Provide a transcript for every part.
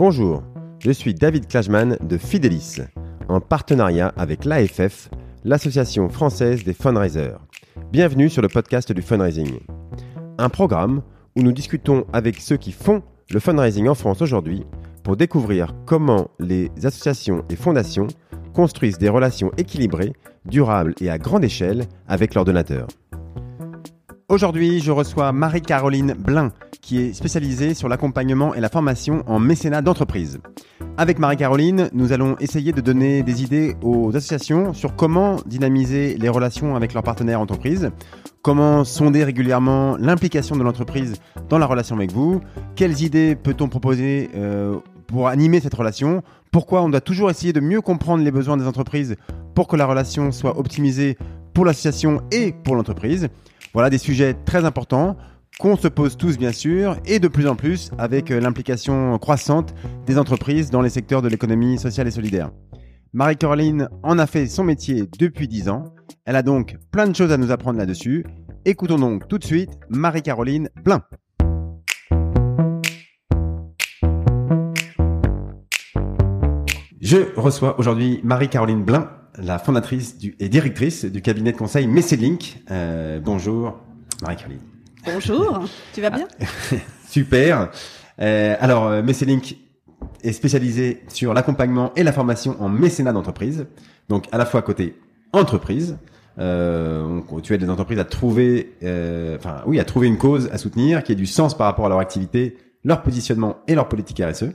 Bonjour, je suis David Klajman de Fidelis, en partenariat avec l'AFF, l'Association française des fundraisers. Bienvenue sur le podcast du fundraising. Un programme où nous discutons avec ceux qui font le fundraising en France aujourd'hui pour découvrir comment les associations et fondations construisent des relations équilibrées, durables et à grande échelle avec leurs donateurs. Aujourd'hui, je reçois Marie-Caroline Blin, qui est spécialisée sur l'accompagnement et la formation en mécénat d'entreprise. Avec Marie-Caroline, nous allons essayer de donner des idées aux associations sur comment dynamiser les relations avec leurs partenaires entreprises, comment sonder régulièrement l'implication de l'entreprise dans la relation avec vous, quelles idées peut-on proposer euh, pour animer cette relation, pourquoi on doit toujours essayer de mieux comprendre les besoins des entreprises pour que la relation soit optimisée pour l'association et pour l'entreprise. Voilà des sujets très importants qu'on se pose tous bien sûr et de plus en plus avec euh, l'implication croissante des entreprises dans les secteurs de l'économie sociale et solidaire. Marie-Caroline en a fait son métier depuis 10 ans. Elle a donc plein de choses à nous apprendre là-dessus. Écoutons donc tout de suite Marie-Caroline Blin. Je reçois aujourd'hui Marie-Caroline Blin, la fondatrice et directrice du cabinet de conseil Messelink. Euh, bonjour Marie-Caroline. Bonjour, tu vas bien Super. Euh, alors euh, Messelink est spécialisé sur l'accompagnement et la formation en mécénat d'entreprise. Donc à la fois côté entreprise, euh, tu aides des entreprises à trouver, euh, enfin oui, à trouver une cause à soutenir qui ait du sens par rapport à leur activité, leur positionnement et leur politique RSE.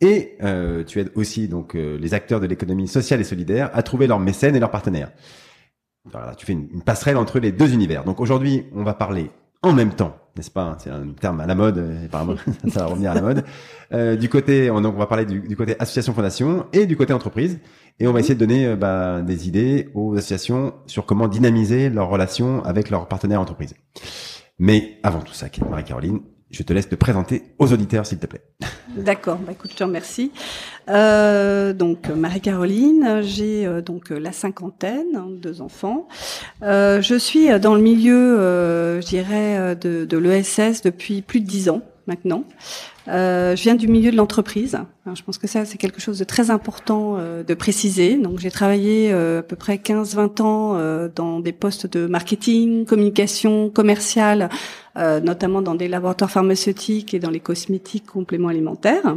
Et euh, tu aides aussi donc euh, les acteurs de l'économie sociale et solidaire à trouver leurs mécènes et leurs partenaires. Voilà, tu fais une passerelle entre les deux univers. Donc aujourd'hui, on va parler en même temps, n'est-ce pas? C'est un terme à la mode, ça va revenir à la mode. Euh, du côté, on, va parler du, côté association fondation et du côté entreprise, et on va essayer de donner euh, bah, des idées aux associations sur comment dynamiser leurs relations avec leurs partenaires entreprises. Mais avant tout ça, Marie-Caroline, je te laisse te présenter aux auditeurs, s'il te plaît. D'accord, bah écoute, je te remercie. Euh, donc Marie-Caroline, j'ai euh, donc la cinquantaine, hein, deux enfants. Euh, je suis dans le milieu, euh, je dirais, de, de l'ESS depuis plus de dix ans maintenant. Euh, je viens du milieu de l'entreprise. Je pense que ça, c'est quelque chose de très important euh, de préciser. Donc, j'ai travaillé euh, à peu près 15-20 ans euh, dans des postes de marketing, communication commerciale, euh, notamment dans des laboratoires pharmaceutiques et dans les cosmétiques compléments alimentaires.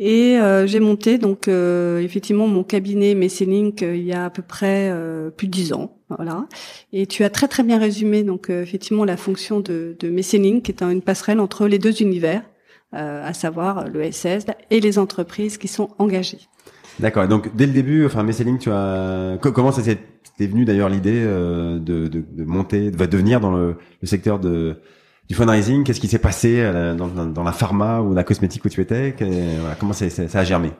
Et euh, j'ai monté donc effectivement mon cabinet Messelink il y a à peu près plus de 10 ans. Voilà. Et tu as très très bien résumé donc effectivement la fonction de, de Messelink, qui est une passerelle entre les deux univers euh, à savoir le SS et les entreprises qui sont engagées. D'accord. Donc dès le début, enfin Messeling, tu as comment ça s'est venu d'ailleurs l'idée euh, de, de, de, monter, de devenir dans le, le secteur de du fundraising Qu'est-ce qui s'est passé euh, dans, la pharma ou la cosmétique où tu étais? Comment ça, a germé?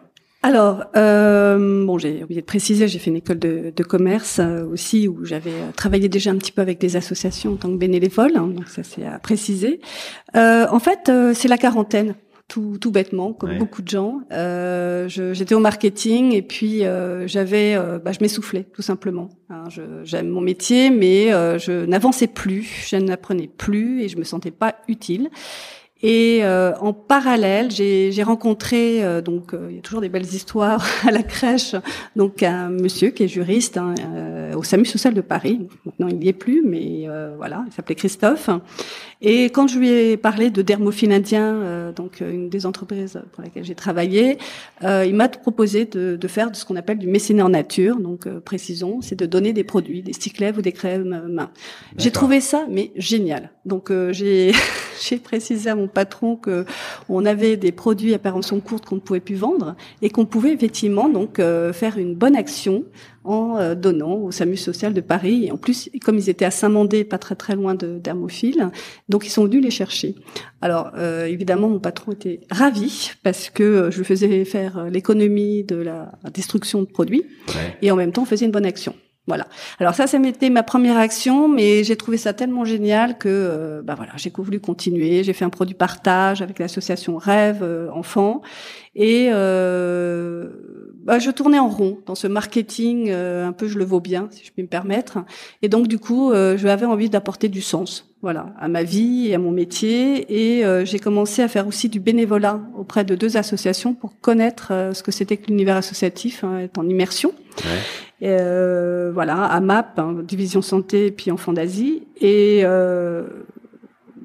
Alors, euh, bon, j'ai oublié de préciser, j'ai fait une école de, commerce euh, aussi où j'avais euh, travaillé déjà un petit peu avec des associations en tant que bénévole, hein, donc ça c'est à préciser. Euh, en fait, c'est la quarantaine. Tout, tout bêtement, comme ouais. beaucoup de gens. J'étais au marketing et puis j'avais, bah, je m'essoufflais tout simplement. Hein, J'aime mon métier, mais je n'avançais plus, je n'apprenais plus et je me sentais pas utile. Et euh, en parallèle, j'ai rencontré euh, donc euh, il y a toujours des belles histoires à la crèche. Donc un monsieur qui est juriste hein, euh, au SAMU social de Paris. Maintenant il n'y est plus, mais euh, voilà, il s'appelait Christophe. Et quand je lui ai parlé de Dermophile indien, euh, donc une des entreprises pour laquelle j'ai travaillé, il m'a proposé de, de, faire ce qu'on appelle du mécénat en nature. Donc précisons, c'est de donner des produits, des sticlèves ou des crèmes mains. J'ai trouvé ça mais génial. Donc j'ai j'ai précisé à mon patron que on avait des produits à péremption courte qu'on ne pouvait plus vendre et qu'on pouvait effectivement donc euh, faire une bonne action en euh, donnant au SAMU social de Paris. Et en plus, comme ils étaient à Saint-Mandé, pas très très loin de d'Hermophile, donc ils sont venus les chercher. Alors euh, évidemment, mon patron était ravi parce que je faisais faire l'économie de la destruction de produits ouais. et en même temps on faisait une bonne action. Voilà. Alors ça, ça m'était ma première action, mais j'ai trouvé ça tellement génial que, euh, bah voilà, j'ai voulu continuer. J'ai fait un produit partage avec l'association Rêve euh, Enfants, et euh, bah, je tournais en rond dans ce marketing un peu je le vaux bien si je puis me permettre. Et donc du coup je avais envie d'apporter du sens voilà à ma vie et à mon métier. Et j'ai commencé à faire aussi du bénévolat auprès de deux associations pour connaître ce que c'était que l'univers associatif hein, être en immersion. Ouais. et, voilà à MAP hein, division santé et puis enfants d'Asie. Et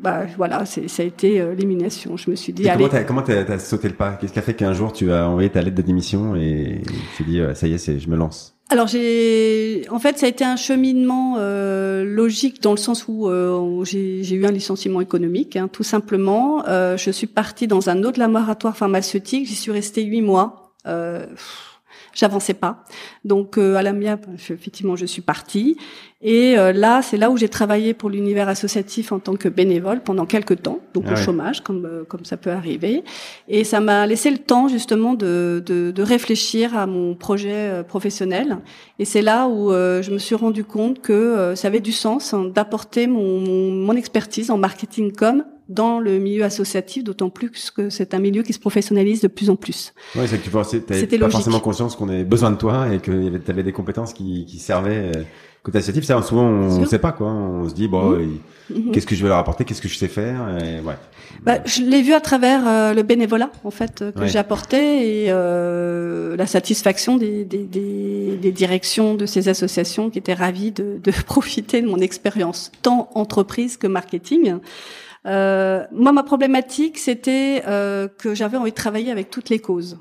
bah voilà, ça a été euh, l'élimination. Je me suis dit. comment t'as, as sauté le pas? Qu'est-ce qui a fait qu'un jour tu as envoyé ta lettre de démission et tu dit ça y est, c'est, je me lance? Alors j'ai, en fait, ça a été un cheminement euh, logique dans le sens où euh, j'ai, j'ai eu un licenciement économique, hein, tout simplement. Euh, je suis partie dans un autre laboratoire pharmaceutique. J'y suis restée huit mois. Euh, j'avançais pas. Donc euh, à la MIA, effectivement, je suis partie. Et euh, là, c'est là où j'ai travaillé pour l'univers associatif en tant que bénévole pendant quelques temps, donc ah au chômage, comme euh, comme ça peut arriver. Et ça m'a laissé le temps justement de, de, de réfléchir à mon projet professionnel. Et c'est là où je me suis rendu compte que ça avait du sens hein, d'apporter mon, mon, mon expertise en marketing com dans le milieu associatif, d'autant plus que c'est un milieu qui se professionnalise de plus en plus. Oui, c'est que tu pensais, pas forcément conscience qu'on avait besoin de toi et que tu avais des compétences qui, qui servaient euh, côté associatif. Ça, souvent, on ne sait pas quoi. On se dit bon, mmh. Mmh. qu'est-ce que je vais leur apporter, qu'est-ce que je sais faire? Et, ouais. Bah, je l'ai vu à travers euh, le bénévolat en fait que j'ai apporté et euh, la satisfaction des, des, des, des, directions de ces associations qui étaient ravies de, de profiter de mon expérience tant entreprise que marketing. Euh, moi, ma problématique, c'était euh, que j'avais envie de travailler avec toutes les causes.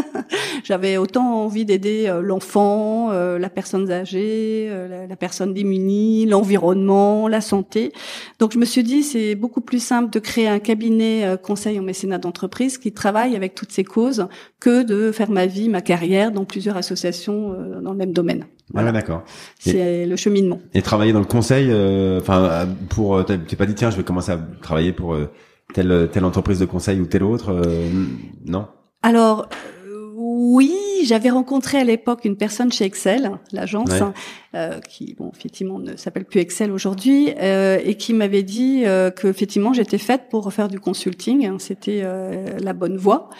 j'avais autant envie d'aider euh, l'enfant, euh, la personne âgée, la, la, personne démunie, l'environnement, la santé. Donc, je me suis dit, c'est beaucoup plus simple de créer un cabinet conseil en mécénat d'entreprise qui travaille avec toutes ces causes que de faire ma vie, ma carrière dans plusieurs associations dans le même domaine. Voilà. d'accord. C'est le cheminement. Et travailler dans le conseil, euh, enfin, euh, pour, euh, t'es pas dit tiens, je vais commencer à travailler pour telle telle entreprise de conseil ou telle autre, non? Alors oui, j'avais rencontré à l'époque une personne chez Excel, l'agence, euh, qui, bon, effectivement, ne s'appelle plus Excel aujourd'hui, euh, et qui m'avait dit euh, que effectivement j'étais faite pour faire du consulting, hein, c'était la bonne voie,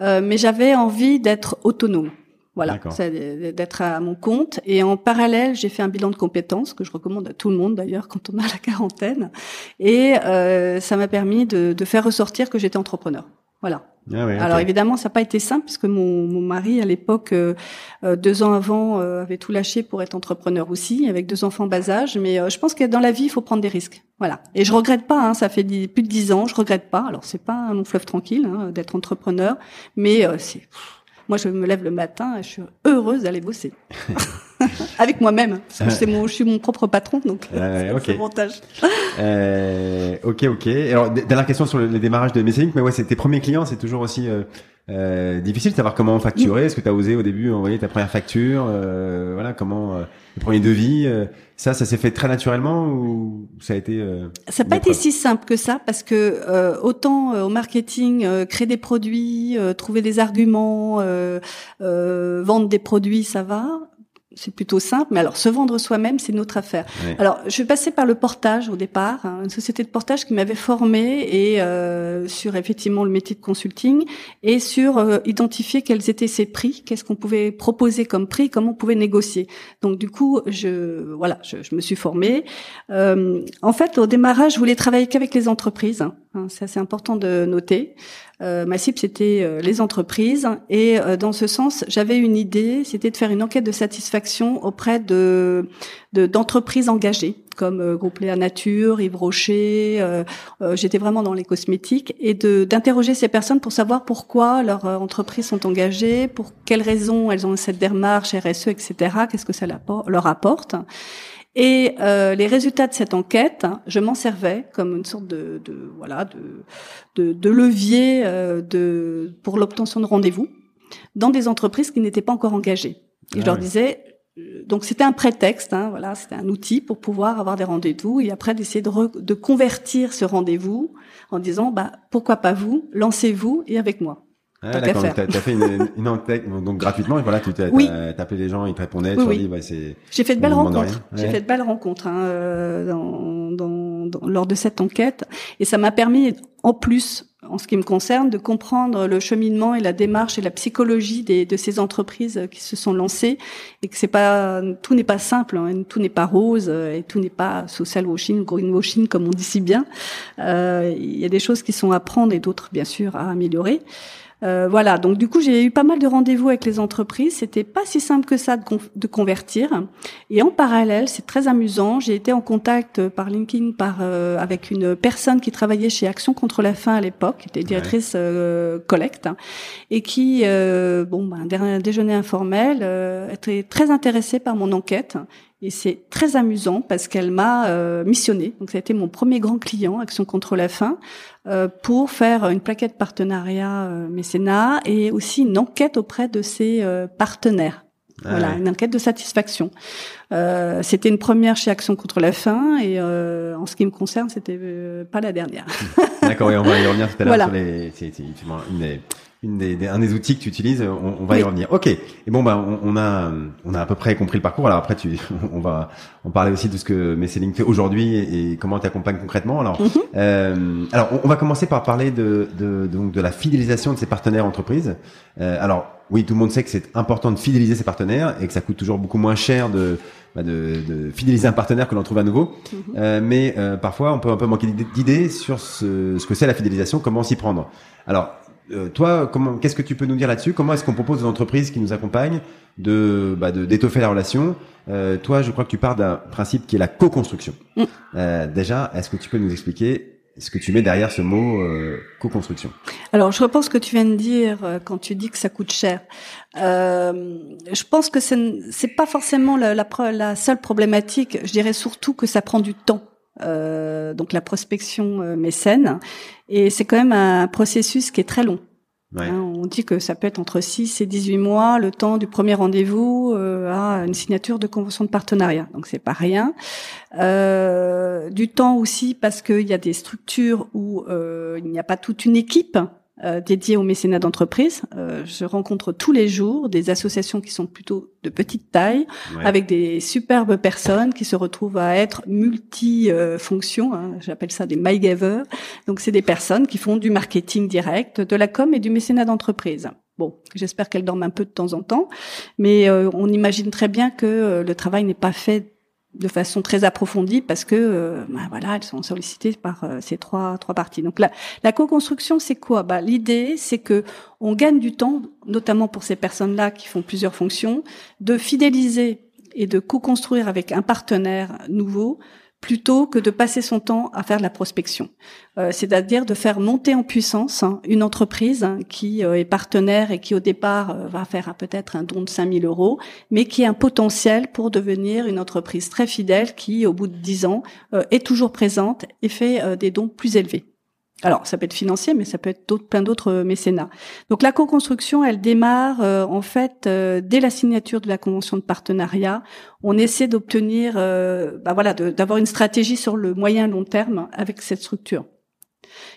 mais j'avais envie d'être autonome. Voilà, d'être à mon compte. Et en parallèle, j'ai fait un bilan de compétences que je recommande à tout le monde d'ailleurs quand on a la quarantaine. Et euh, ça m'a permis de, de, faire ressortir que j'étais entrepreneur. Voilà. Ah Alors évidemment, ça n'a pas été simple puisque mon, mon mari à l'époque, euh, euh deux ans avant, euh, avait tout lâché pour être entrepreneur aussi, avec deux enfants bas âge. Mais euh, je pense que dans la vie, il faut prendre des risques. Voilà. Et je regrette pas. Hein, ça fait plus de dix ans, je regrette pas. Alors c'est pas mon fleuve tranquille hein, d'être entrepreneur, mais c'est moi, je me lève le matin et je suis heureuse d'aller bosser. Avec moi-même. Parce que mon, je suis mon propre patron, donc euh, c'est avantage. Euh, ok, ok. Alors, dernière question sur le, démarrage de Messing, mais ouais, c'est tes premiers clients, c'est toujours aussi euh, euh, difficile de savoir comment facturer. Est-ce que tu as osé au début envoyer ta première facture euh, Voilà, comment euh, le premier devis Ça, ça s'est fait très naturellement ou ça a été Ça n'a pas été si simple que ça parce que autant au marketing, créer des produits, trouver des arguments, vendre des produits, ça va c'est plutôt simple. Mais alors, se vendre soi-même, c'est notre affaire. Alors, je suis passée par le portage au départ, hein, une société de portage qui m'avait formée et euh, sur effectivement le métier de consulting et sur euh, identifier quels étaient ses prix, qu'est-ce qu'on pouvait proposer comme prix, comment on pouvait négocier. Donc, du coup, je voilà, je, je me suis formée. Euh, en fait, au démarrage, je voulais travailler qu'avec les entreprises. Hein, ça, c'est important de noter. Euh, ma cible, c'était euh, les entreprises. Et euh, dans ce sens, j'avais une idée, c'était de faire une enquête de satisfaction auprès de d'entreprises engagées, comme Groupe Léa Nature, Yves Rocher. J'étais vraiment dans les cosmétiques. Et d'interroger ces personnes pour savoir pourquoi leurs entreprises sont engagées, pour quelles raisons elles ont cette démarche RSE, etc. Qu'est-ce que ça leur apporte et euh, les résultats de cette enquête, je m'en servais comme une sorte de, de voilà de, de, de levier euh, de pour l'obtention de rendez-vous dans des entreprises qui n'étaient pas encore engagées. Et je ah leur disais euh, donc c'était un prétexte, hein, voilà, c'était un outil pour pouvoir avoir des rendez-vous et après d'essayer de, de convertir ce rendez-vous en disant bah pourquoi pas vous, lancez-vous et avec moi. Ah, d'accord, tu as, fait une, une enquête donc gratuitement et voilà, tu as, oui. appelé les gens, ils te répondaient, tu dit bah c'est. J'ai fait de belles rencontres. J'ai fait de belles rencontres hein, dans, dans, dans, lors de cette enquête et ça m'a permis en plus en ce qui me concerne, de comprendre le cheminement et la démarche et la psychologie des, de ces entreprises qui se sont lancées et que c'est pas tout n'est pas simple, hein, tout n'est pas rose et tout n'est pas social washing, greenwashing comme on dit si bien. Euh, il y a des choses qui sont à prendre et d'autres bien sûr à améliorer. Euh, voilà, donc du coup j'ai eu pas mal de rendez-vous avec les entreprises. C'était pas si simple que ça de, de convertir. Et en parallèle, c'est très amusant. J'ai été en contact par LinkedIn par euh, avec une personne qui travaillait chez Action contre la faim à l'époque, qui était directrice euh, collecte, et qui, euh, bon, ben, un déjeuner informel, était très intéressée par mon enquête et c'est très amusant parce qu'elle m'a euh, missionné. Donc ça a été mon premier grand client, Action contre la faim, euh, pour faire une plaquette partenariat euh, mécénat et aussi une enquête auprès de ses euh, partenaires. Ah voilà, une enquête de satisfaction. Euh, c'était une première chez Action contre la faim et euh, en ce qui me concerne, c'était pas la dernière. D'accord, et on va y revenir tout à l'heure sur les. C'est une des une des, un des outils que tu utilises, on, on va y revenir. Ok. Et bon bah on, on, a on a à peu près compris le parcours. Alors après tu on va on parler aussi de ce que Messeling fait aujourd'hui et, et, comment tu accompagnes concrètement. Alors mhm. euh, alors on, va commencer par parler de, de, donc de la fidélisation de ses partenaires entreprises. Euh, alors oui, tout le monde sait que c'est important de fidéliser ses partenaires et que ça coûte toujours beaucoup moins cher de bah de, de, fidéliser un partenaire que l'on trouve à nouveau. Mhm. Euh, mais euh, parfois, on peut un peu manquer d'idées sur ce, ce que c'est la fidélisation, comment s'y prendre. Alors, euh, toi, comment, qu'est-ce que tu peux nous dire là-dessus? Comment est-ce qu'on propose aux entreprises qui nous accompagnent de bah, d'étoffer la relation? Euh, Toi, je crois que tu pars d'un principe qui est la co-construction. Mm. Euh, déjà, est-ce que tu peux nous expliquer ce que tu mets derrière ce mot euh, co-construction? Alors, je repense ce que tu viens de dire euh, quand tu dis que ça coûte cher. je pense que c'est pas forcément la, la, la seule problématique. Je dirais surtout que ça prend du temps. Euh, donc la prospection euh, mécène. Et c'est quand même un processus qui est très long. Hein, on dit que ça peut être entre 6 et 18 mois, le temps du premier rendez-vous euh, à une signature de convention de partenariat. Donc c'est pas rien. Euh, du temps aussi parce qu'il y a des structures où euh, il n'y a pas toute une équipe euh, dédié au mécénat d'entreprise. Euh, je rencontre tous les jours des associations qui sont plutôt de petite taille, avec des superbes personnes qui se retrouvent à être multi-fonctions. Hein, J'appelle ça des MyGaver. Donc c'est des personnes qui font du marketing direct, de la com et du mécénat d'entreprise. Bon, j'espère qu'elles dorment un peu de temps en temps, mais euh, on imagine très bien que euh, le travail n'est pas fait de façon très approfondie parce que euh, bah, voilà elles sont sollicitées par euh, ces trois trois parties. Donc la, la co-construction c'est quoi? Bah l'idée c'est que on gagne du temps, notamment pour ces personnes-là qui font plusieurs fonctions, de fidéliser et de co-construire avec un partenaire nouveau plutôt que de passer son temps à faire de la prospection. Euh, c'est-à-dire de faire monter en puissance hein, une entreprise qui euh, est partenaire et qui au départ euh, va faire peut-être un don de 5000 euros, mais qui a un potentiel pour devenir une entreprise très fidèle qui, au bout de 10 ans, est toujours présente et fait des dons plus élevés. Alors, ça peut être financier, mais ça peut être plein d'autres euh, mécénats. Donc, la co-construction, elle démarre euh, en fait euh, dès la signature de la convention de partenariat. On essaie d'obtenir, bah voilà, d'avoir une stratégie sur le moyen long terme avec cette structure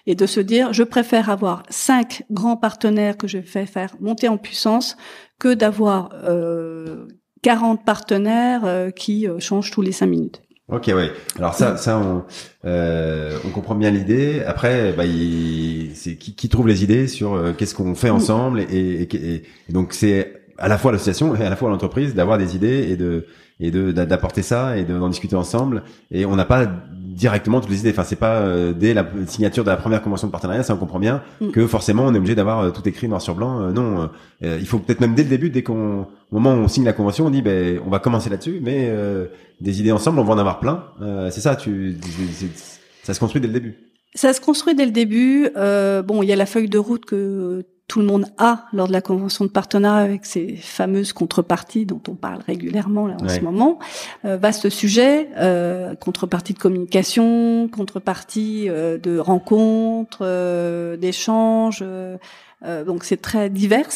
et de se dire, je préfère avoir cinq grands partenaires que je fais faire monter en puissance que d'avoir euh, 40 partenaires qui changent tous les cinq minutes. Ok, ouais. Alors ça, ça, on, euh, on comprend bien l'idée. Après, bah, c'est qui, qui, trouve les idées sur euh, qu'est-ce qu'on fait ensemble, et, et, et donc c'est à la fois l'association et à la fois l'entreprise d'avoir des idées et de et de d'apporter ça et d'en discuter ensemble. Et on n'a pas directement toutes les idées. Enfin, c'est pas euh, dès la signature de la première convention de partenariat, ça on comprend bien mm. que forcément on est obligé d'avoir euh, tout écrit noir sur blanc. Euh, non, il faut peut-être même dès le début, dès qu'on au moment où on signe la convention, on dit ben on va commencer là-dessus, mais des idées ensemble, on va en avoir plein. c'est ça, tu ça se construit dès le début. Ça se construit dès le début. bon, il y a la feuille de route que tout le monde a lors de la convention de partenariat avec ces fameuses contreparties dont on parle régulièrement là en ce moment. Euh, vaste sujet, euh, contrepartie de communication, contrepartie euh, de rencontres, euh, d'échanges. Euh, donc c'est très divers.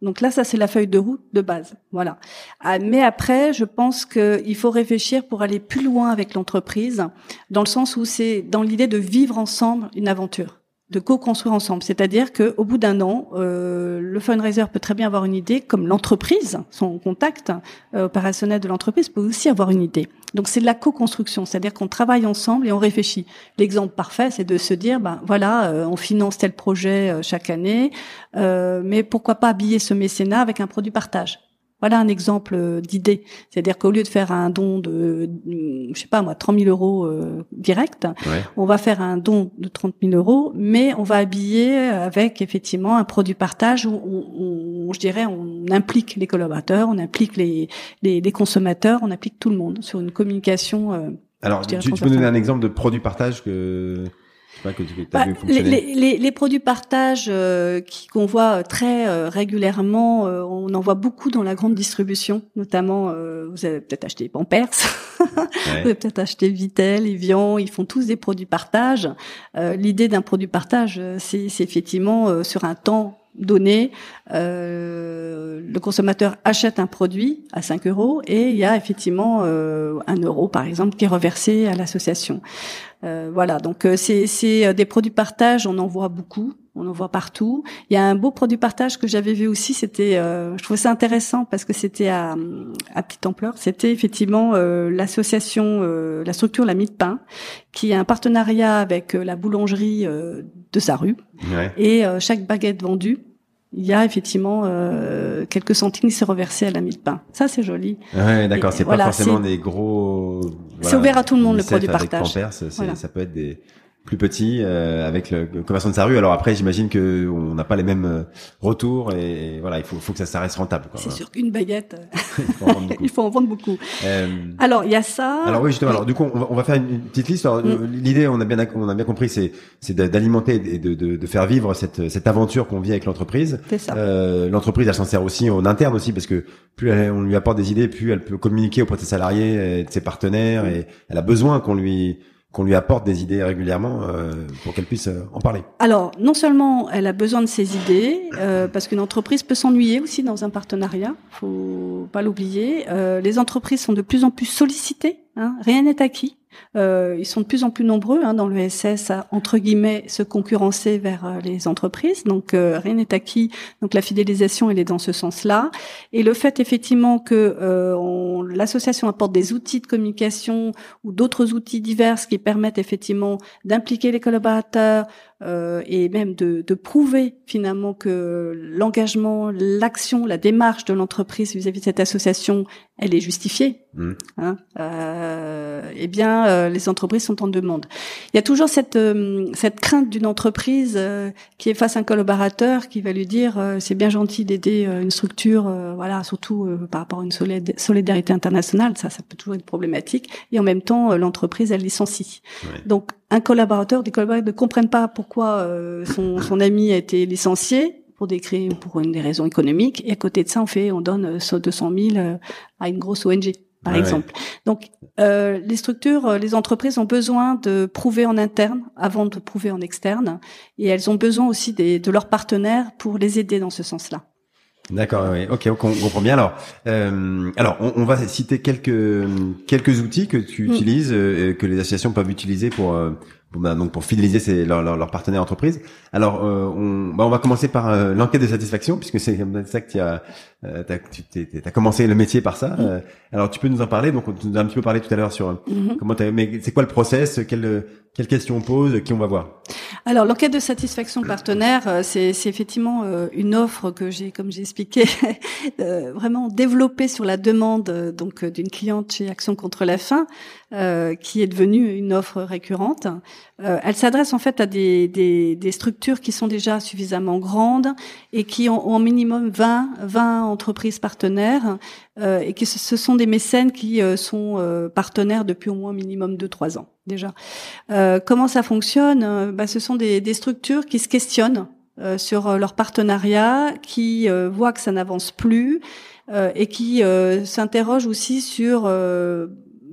Donc là, ça c'est la feuille de route de base, voilà. Ah, mais après, je pense qu'il faut réfléchir pour aller plus loin avec l'entreprise, dans le sens où c'est dans l'idée de vivre ensemble une aventure de co-construire ensemble. C'est-à-dire qu'au bout d'un an, euh, le fundraiser peut très bien avoir une idée, comme l'entreprise, son contact euh, opérationnel de l'entreprise peut aussi avoir une idée. Donc c'est de la co-construction, c'est-à-dire qu'on travaille ensemble et on réfléchit. L'exemple parfait, c'est de se dire, ben voilà, euh, on finance tel projet euh, chaque année, euh, mais pourquoi pas habiller ce mécénat avec un produit partage voilà un exemple d'idée. C'est-à-dire qu'au lieu de faire un don de, je sais pas moi, 30 000 euros euh, direct, on va faire un don de 30 000 euros, mais on va habiller avec effectivement un produit partage où on, je dirais, on implique les collaborateurs, on implique les, les, les, consommateurs, on implique tout le monde sur une communication. Euh, Alors, tu, tu peux donner un exemple de produit partage que bah, les, les, les, produits partage euh, qu'on voit très euh, régulièrement, euh, on en voit beaucoup dans la grande distribution, notamment euh, vous avez peut-être acheté Pampers, vous avez peut-être acheté Vitel, Evian, ils font tous des produits partage. L'idée d'un produit partage, c'est effectivement sur un temps donné, euh, le consommateur achète un produit à 5 euros et il y a effectivement euh, un euro par exemple qui est reversé à l'association. Euh, voilà, donc euh, c'est des produits partage, on en voit beaucoup, on en voit partout. Il y a un beau produit partage que j'avais vu aussi, c'était, je trouvais ça intéressant parce que c'était à, à petite ampleur. C'était effectivement l'association, la structure La Mie de Pain, qui a un partenariat avec la boulangerie de sa rue. Et chaque baguette vendue il y a effectivement euh, quelques centimes qui s'est reversé à la mie de pain. Ça, c'est joli. Ouais, d'accord. C'est pas forcément des gros. c'est ouvert à tout le monde le produit partage. Ça peut être des plus petit euh, avec le, commerçant de sa rue. Alors après, j'imagine que on n'a pas les mêmes euh, retours et, voilà, il faut, faut que ça, ça reste rentable. C'est sûr qu'une baguette, il faut en vendre beaucoup. Euh... Alors il y a ça. Alors oui, justement. Alors du coup, on va, on va faire une, petite liste. Mm. L'idée, on a bien, on a bien compris, c'est, c'est d'alimenter et de, de, de, faire vivre cette, cette aventure qu'on vit avec l'entreprise. C'est ça. Euh, l'entreprise, elle s'en sert aussi en interne aussi parce que plus on lui apporte des idées, plus elle peut communiquer auprès de ses salariés, et de ses partenaires, et elle a besoin qu'on lui qu'on lui apporte des idées régulièrement euh, pour qu'elle puisse euh, en parler. Alors, non seulement elle a besoin de ces idées, euh, parce qu'une entreprise peut s'ennuyer aussi dans un partenariat, faut pas l'oublier. les entreprises sont de plus en plus sollicitées, hein, rien n'est acquis. Euh, ils sont de plus en plus nombreux hein, dans le SS à entre guillemets se concurrencer vers euh, les entreprises. Donc euh, rien n'est acquis. Donc la fidélisation elle est dans ce sens-là. Et le fait effectivement que l'association apporte des outils de communication ou d'autres outils divers qui permettent effectivement d'impliquer les collaborateurs, euh, et même de, de, prouver finalement que l'engagement, l'action, la démarche de l'entreprise vis-à-vis de cette association, elle est justifiée. Mmh. Hein, euh, eh bien, euh, les entreprises sont en demande. Il y a toujours cette euh, cette crainte d'une entreprise qui est face à un collaborateur qui va lui dire c'est bien gentil d'aider une structure, voilà, surtout par rapport à une solidarité internationale, ça, ça peut toujours être problématique. Et en même temps, l'entreprise elle licencie. Donc un collaborateur, des collaborateurs ne comprennent pas pourquoi euh, son, son, ami a été licencié pour des pour une des raisons économiques. Et à côté de ça, on fait, on donne 200 euh, 000 euh, à une grosse ONG, par exemple. Donc, euh, les structures, les entreprises ont besoin de prouver en interne avant de prouver en externe, et elles ont besoin aussi des, de leurs partenaires pour les aider dans ce sens-là. D'accord, oui. ok, on comprend bien. Alors, euh, alors, on, on, va citer quelques quelques outils que tu mm. utilises, euh, que les associations peuvent utiliser pour euh, pour, bah, donc pour fidéliser ses, leurs leur, leur partenaires entreprises. Alors, euh, on, bah, on va commencer par euh, l'enquête de satisfaction, puisque c'est comme ça que tu as, euh, tu as commencé le métier par ça. Mm. alors, tu peux nous en parler. Donc, on nous a un petit peu parlé tout à l'heure sur mm-hmm. comment comment. Mais c'est quoi le process? Quelle quelles questions on pose? Qui on va voir? Alors, l'enquête de satisfaction partenaire, c'est effectivement une offre que j'ai, comme j'ai expliqué, vraiment développée sur la demande donc d'une cliente chez Action contre la faim, qui est devenue une offre récurrente. Euh, elle s'adresse en fait à des, des, des, structures qui sont déjà suffisamment grandes et qui ont, au minimum 20, 20 entreprises partenaires euh, et que ce, sont des mécènes qui euh, sont euh, partenaires depuis au moins minimum 2-3 ans déjà. Euh, comment ça fonctionne? Bah, Ce sont des, des, structures qui se questionnent sur leur partenariat, qui voient que ça n'avance plus et qui s'interrogent aussi sur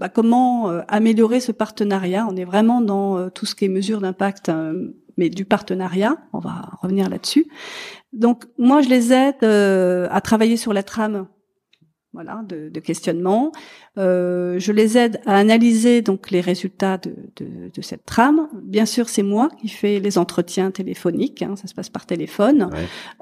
bah, comment euh, améliorer ce partenariat? On est vraiment dans euh, tout ce qui est mesure d'impact, euh, mais du partenariat. On va revenir là-dessus. Donc moi, je les aide à travailler sur la trame voilà, de, de questionnement. Euh, je les aide à analyser donc les résultats de, de, de cette trame. Bien sûr, c'est moi qui fais les entretiens téléphoniques. Hein, ça se passe par téléphone.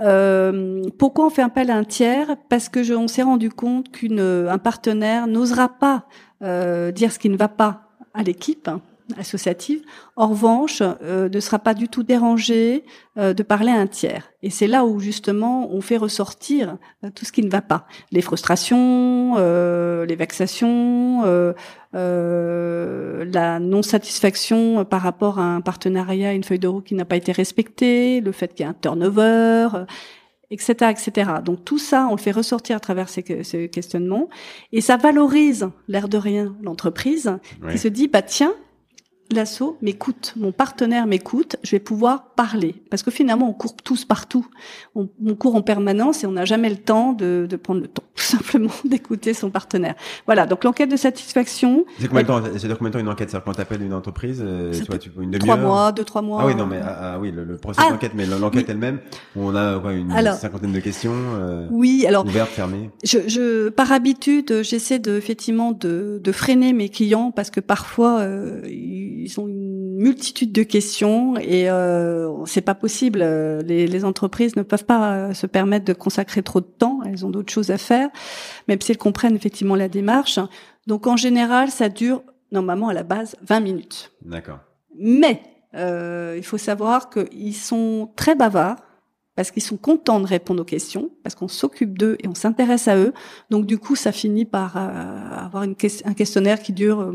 Euh, pourquoi on fait appel à un tiers? Parce que je, on s'est rendu compte qu'un partenaire n'osera pas dire ce qui ne va pas à l'équipe associative. En revanche, euh, ne sera pas du tout dérangé euh, de parler à un tiers. Et c'est là où justement on fait ressortir euh, tout ce qui ne va pas, les frustrations, les vexations, la non satisfaction par rapport à un partenariat, une feuille de route qui n'a pas été respectée, le fait qu'il y ait un turnover etc., etc. Donc tout ça, on le fait ressortir à travers ces, ces questionnements, et ça valorise l'air de rien l'entreprise qui se dit bah tiens, l'assaut m'écoute, mon partenaire m'écoute, je vais pouvoir parler. Parce que finalement, on court tous partout. On, court en permanence et on n'a jamais le temps de, de, prendre le temps, tout simplement, d'écouter son partenaire. Voilà, donc l'enquête de satisfaction... C'est combien, de temps, c'est combien de temps une enquête? C'est-à-dire quand t'appelles une entreprise, euh, soit tu, une Trois mois, deux, trois mois. Ah oui, non, mais ah, ah oui, le, le processus ah, d'enquête, mais l'enquête elle-même, on a quoi, une cinquantaine de questions euh, Oui, alors... Ouvertes, fermées je, je, Par habitude, j'essaie de, effectivement de, de freiner mes clients parce que parfois... Euh, ils ont une multitude de questions et euh, c'est pas possible. Les, les, entreprises ne peuvent pas euh, se permettre de consacrer trop de temps. Elles ont d'autres choses à faire, même si elles comprennent effectivement la démarche. Donc en général, ça dure normalement à la base 20 minutes. D'accord. Mais euh, il faut savoir qu'ils sont très bavards parce qu'ils sont contents de répondre aux questions, parce qu'on s'occupe d'eux et on s'intéresse à eux. Donc du coup, ça finit par euh, avoir une un questionnaire qui dure euh,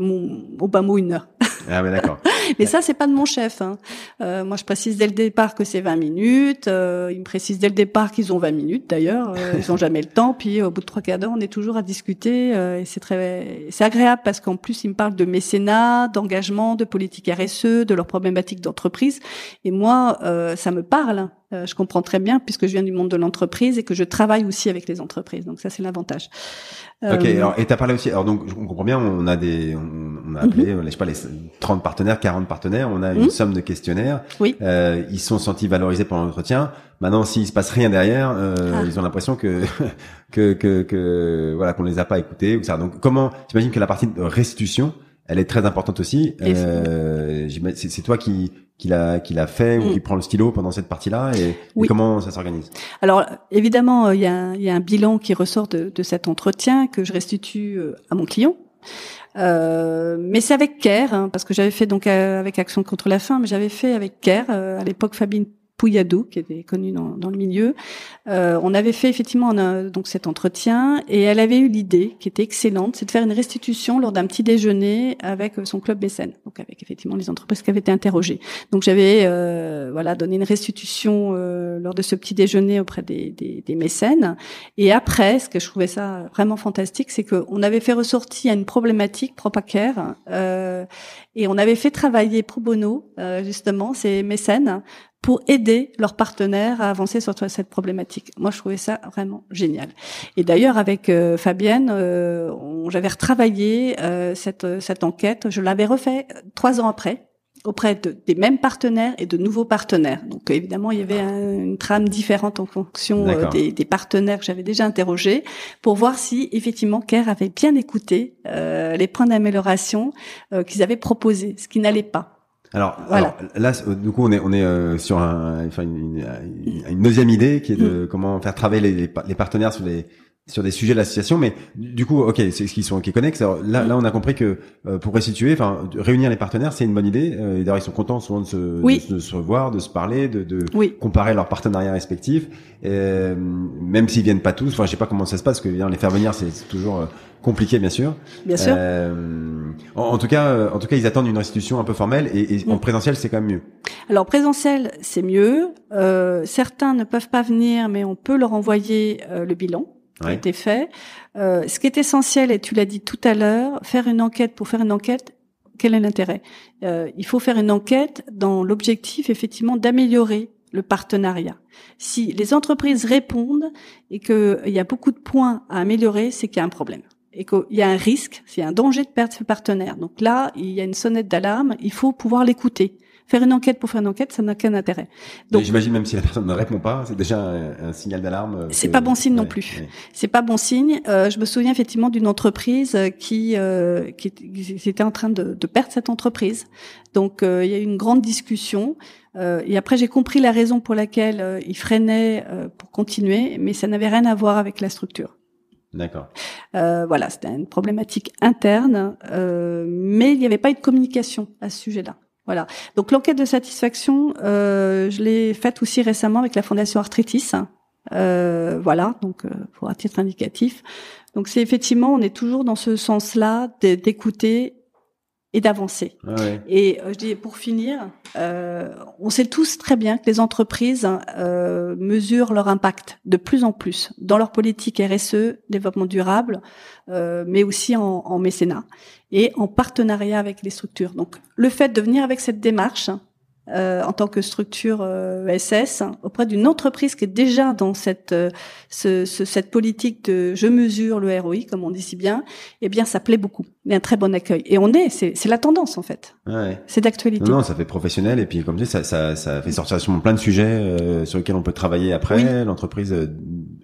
au bas mot une heure. Ah mais d'accord. mais ça, c'est pas de mon chef. Hein. Euh, moi, je précise dès le départ que c'est 20 minutes. Euh, il me précise dès le départ qu'ils ont 20 minutes. D'ailleurs, euh, ils ont jamais le temps. Puis au bout de trois quarts d'heure, on est toujours à discuter. et c'est très, c'est agréable parce qu'en plus, ils me parlent de mécénat, d'engagement, de politique RSE, de leurs problématiques d'entreprise. Et moi, ça me parle. je comprends très bien puisque je viens du monde de l'entreprise et que je travaille aussi avec les entreprises. Donc ça, c'est l'avantage. Ok. Alors, et t'as parlé aussi. Alors donc, on comprend bien. On a des, on, a appelé, mm je sais pas, les 30 partenaires, 40 partenaires, on a une mhm. somme de questionnaires. Oui. Euh, ils sont sentis valorisés pendant l'entretien. Maintenant, s'il se passe rien derrière, euh, ah. ils ont l'impression que, que, que, que, voilà, qu'on les a pas écoutés ou ça. Donc, comment, j'imagine que la partie de restitution, elle est très importante aussi. Euh, c'est toi qui qui l'a qui l'a fait ou mm. qui prend le stylo pendant cette partie-là et, comment ça s'organise? Alors évidemment, il y a, il y a un bilan qui ressort de, de cet entretien que je restitue euh, à mon client. Euh, mais c'est avec Care, hein, parce que j'avais fait donc euh, avec Action contre la faim, mais j'avais fait avec Care euh, à l'époque Fabine Pouilladou, qui était connue dans, dans le milieu. Euh, on avait fait effectivement donc cet entretien et elle avait eu l'idée, qui était excellente, c'est de faire une restitution lors d'un petit déjeuner avec son club mécène, donc avec effectivement les entreprises qui avaient été interrogées. Donc j'avais euh, voilà donné une restitution euh, lors de ce petit déjeuner auprès des, des, des, mécènes. Et après, ce que je trouvais ça vraiment fantastique, c'est qu'on avait fait ressortir une problématique propre à et on avait fait travailler pro bono justement ces mécènes pour aider leurs partenaires à avancer sur cette problématique. Moi, je trouvais ça vraiment génial. Et d'ailleurs, avec euh, Fabienne, euh, j'avais retravaillé euh, cette, cette enquête. Je l'avais refait trois ans après auprès de, des mêmes partenaires et de nouveaux partenaires. Donc évidemment, il y avait une trame différente en fonction des, des, partenaires que j'avais déjà interrogés pour voir si effectivement CARE avait bien écouté les points d'amélioration qu'ils avaient proposés, ce qui n'allait pas. Alors, là, du coup, on est on est euh, sur un, enfin, une, une, deuxième idée qui est de mm. comment faire travailler les, les, partenaires sur les sur des sujets de l'association, mais du coup, ok, c'est ce qu'ils sont qui connectent. Là, mm. là, on a compris que euh, pour restituer, enfin, réunir les partenaires, c'est une bonne idée. Euh, d'ailleurs, ils sont contents souvent de se, de, se revoir, de se parler, de, de comparer leurs partenariats respectifs, euh, même s'ils viennent pas tous. Enfin, je sais pas comment ça se passe, parce que les faire venir, c'est toujours euh, compliqué, bien sûr. Bien sûr. En, tout cas, en tout cas, ils attendent une restitution un peu formelle, et, et en mm. présentiel, c'est quand même mieux. Alors, présentiel, c'est mieux. certains ne peuvent pas venir, mais on peut leur envoyer le bilan qui a été fait. Euh, ce qui est essentiel, et tu l'as dit tout à l'heure, faire une enquête pour faire une enquête, quel est l'intérêt? Euh, Il faut faire une enquête dans l'objectif, effectivement, d'améliorer le partenariat. Si les entreprises répondent et qu'il y a beaucoup de points à améliorer, c'est qu'il y a un problème et qu'il y a un risque, s'il y a un danger de perdre ce partenaire. Donc là, il y a une sonnette d'alarme, il faut pouvoir l'écouter. Faire une enquête pour faire une enquête, ça n'a qu'un intérêt. Donc, j'imagine même si la personne ne répond pas, c'est déjà un, signal d'alarme. Euh, c'est pas bon signe non plus. C'est pas bon signe. Euh, je me souviens effectivement d'une entreprise qui, euh, qui, était en train de, de, perdre cette entreprise. Donc euh, il y a eu une grande discussion. Euh, et après, j'ai compris la raison pour laquelle il freinait pour continuer, mais ça n'avait rien à voir avec la structure. D'accord. Euh, voilà, c'était une problématique interne, euh, mais il n'y avait pas eu de communication à ce sujet-là. Voilà. Donc l'enquête de satisfaction, euh, je l'ai faite aussi récemment avec la Fondation Arthritis. Euh, voilà, donc euh, pour un titre indicatif. Donc c'est effectivement, on est toujours dans ce sens-là d'écouter et d'avancer. Ah ouais. Et euh, je dis pour finir, euh, on sait tous très bien que les entreprises euh, mesurent leur impact de plus en plus dans leur politique RSE, développement durable, euh, mais aussi en, en mécénat et en partenariat avec les structures. Donc le fait de venir avec cette démarche, euh, en tant que structure euh, SS auprès d'une entreprise qui est déjà dans cette euh, ce, ce- cette politique de je mesure le ROI comme on dit si bien, eh bien ça plaît beaucoup. Il y a un très bon accueil et on est c'est c'est la tendance en fait. Ouais. C'est d'actualité. Non, non, ça fait professionnel et puis comme tu dis, ça, ça, ça fait sortir sûrement plein de sujets euh, sur lesquels on peut travailler après. Oui. L'entreprise euh,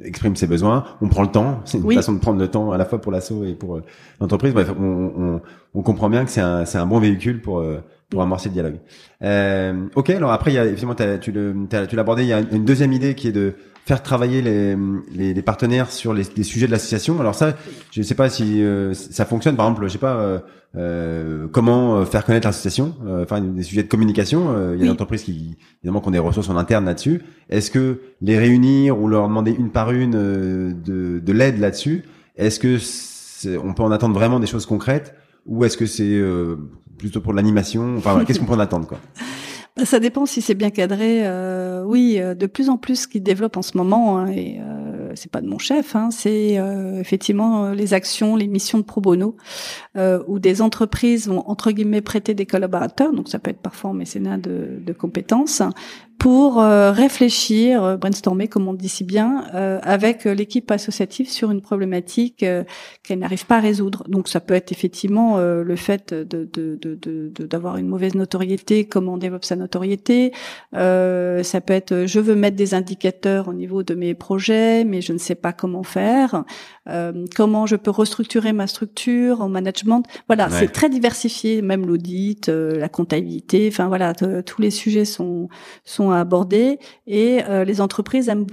exprime ses besoins, on prend le temps. C'est une Oui. façon de prendre le temps à la fois pour l'assaut et pour euh, l'entreprise. Bref, on, on, on comprend bien que c'est un, c'est un bon véhicule pour euh, pour amorcer le dialogue. Euh, ok, alors après, il y a effectivement, tu l'as abordé. Il y a une deuxième idée qui est de faire travailler les, les, les partenaires sur les, les sujets de l'association. Alors ça, je ne sais pas si euh, ça fonctionne. Par exemple, je sais pas euh, euh, comment euh, faire connaître l'association. euh, Enfin, des sujets de communication. euh, Il y a Oui. des entreprises qui évidemment qui ont des ressources en interne là-dessus. Est-ce que les réunir ou leur demander une par une euh, de, de l'aide là-dessus Est-ce que on peut en attendre vraiment des choses concrètes ou est-ce que c'est euh, plutôt pour l'animation Enfin, qu'est-ce qu'on peut en attendre quoi Ça dépend si c'est bien cadré. Euh, oui, euh, de plus en plus, ce qui développe en ce moment, hein, et euh, c'est pas de mon chef, hein, c'est euh, effectivement les actions, les missions de pro bono, où des entreprises vont entre guillemets prêter des collaborateurs. Donc ça peut être parfois en mécénat de compétences pour euh, réfléchir, euh, brainstormer, comme on dit si bien, euh, avec l'équipe associative sur une problématique euh, qu'elle n'arrive pas à résoudre. Donc ça peut être effectivement euh, le fait de de- de- d'avoir une mauvaise notoriété, comment on développe sa notoriété. Euh, ça peut être je veux mettre des indicateurs au niveau de mes projets, mais je ne sais pas comment faire. Euh, comment je peux restructurer ma structure en management. Voilà, Ouais. c'est très diversifié, même l'audit, euh, la comptabilité. Enfin voilà, tous les sujets sont sont abordés et euh, les entreprises aiment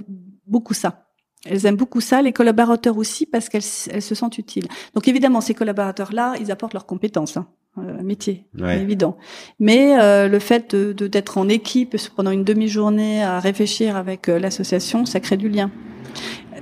beaucoup ça. Elles aiment beaucoup ça, les collaborateurs aussi, parce qu'elles elles se sentent utiles. Donc évidemment, ces collaborateurs-là, ils apportent leurs compétences, hein, euh, métier, Ouais. évident. Mais euh, le fait de de- d'être en équipe pendant une demi-journée à réfléchir avec euh, l'association, ça crée du lien.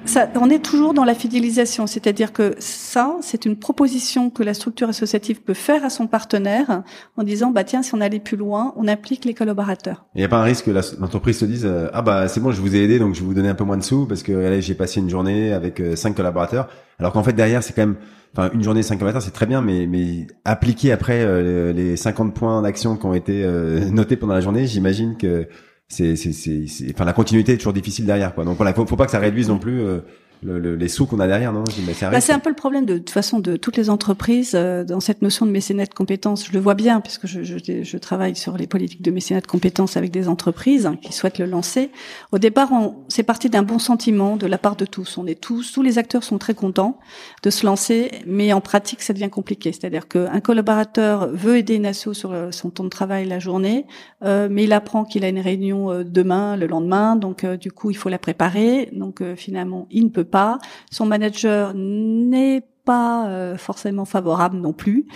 Ça, on est toujours dans la fidélisation, c'est-à-dire que ça, c'est une proposition que la structure associative peut faire à son partenaire en disant, bah tiens, si on allait plus loin, on implique les collaborateurs. Il n'y a pas un risque que l'entreprise se dise euh, ah bah c'est bon je vous ai aidé donc je vais vous donner un peu moins de sous parce que j'ai passé une journée avec euh, cinq collaborateurs alors qu'en fait derrière c'est quand même enfin une journée cinq collaborateurs c'est très bien mais mais appliquer après euh, les 50 points d'action qui ont été notés pendant la journée j'imagine que c'est c'est c'est enfin la continuité est toujours difficile derrière quoi. Donc voilà faut, faut pas que ça réduise non plus euh, le- le- les sous qu'on a derrière non J'imagine, c'est un Bah, c'est un peu le problème de, de toute façon de toutes les entreprises euh, dans cette notion de mécénat de compétences. Je le vois bien puisque je, je, je travaille sur les politiques de mécénat de compétences avec des entreprises hein, qui souhaitent le lancer. Au départ, c'est parti d'un bon sentiment de la part de tous. On est tous, tous les acteurs sont très contents de se lancer, mais en pratique, ça devient compliqué. C'est-à-dire qu'un collaborateur veut aider une asso sur le- son temps de travail la journée, euh, mais il apprend qu'il a une réunion euh, demain, le lendemain, donc euh, du coup, il faut la préparer. Donc euh, finalement, il ne peut pas. Son manager n'est pas euh, forcément favorable non plus.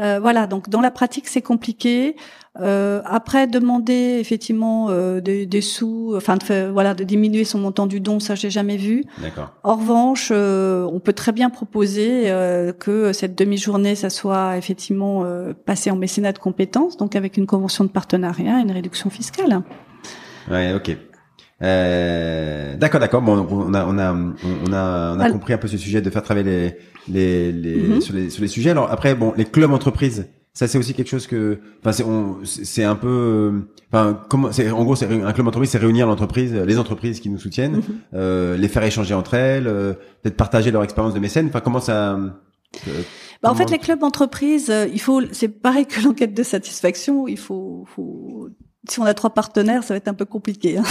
Euh, voilà, donc dans la pratique, c'est compliqué. Euh, après, demander effectivement des, des sous, enfin de faire- voilà, de diminuer son montant du don, ça j'ai jamais vu. En revanche, on peut très bien proposer que cette demi-journée, ça soit effectivement passé en mécénat de compétences, donc avec une convention de partenariat, et une réduction fiscale. Ouais, ok. Euh, d'accord, d'accord. Bon, on a, on a, on a, on a compris un peu ce sujet de faire travailler les, les, les Mhm. sur les, sur les sujets. Alors après, bon, les clubs entreprises, ça c'est aussi quelque chose que, enfin, c'est, un peu, enfin, comment, c'est, en gros, c'est un club entreprise, c'est réunir l'entreprise, les entreprises qui nous soutiennent, Mhm. euh, les faire échanger entre elles, euh, peut-être partager leur expérience de mécène. Enfin, comment ça euh, Bah, en fait, les clubs entreprises, euh, il faut, c'est pareil que l'enquête de satisfaction. Il faut, faut, si on a trois partenaires, ça va être un peu compliqué. hein.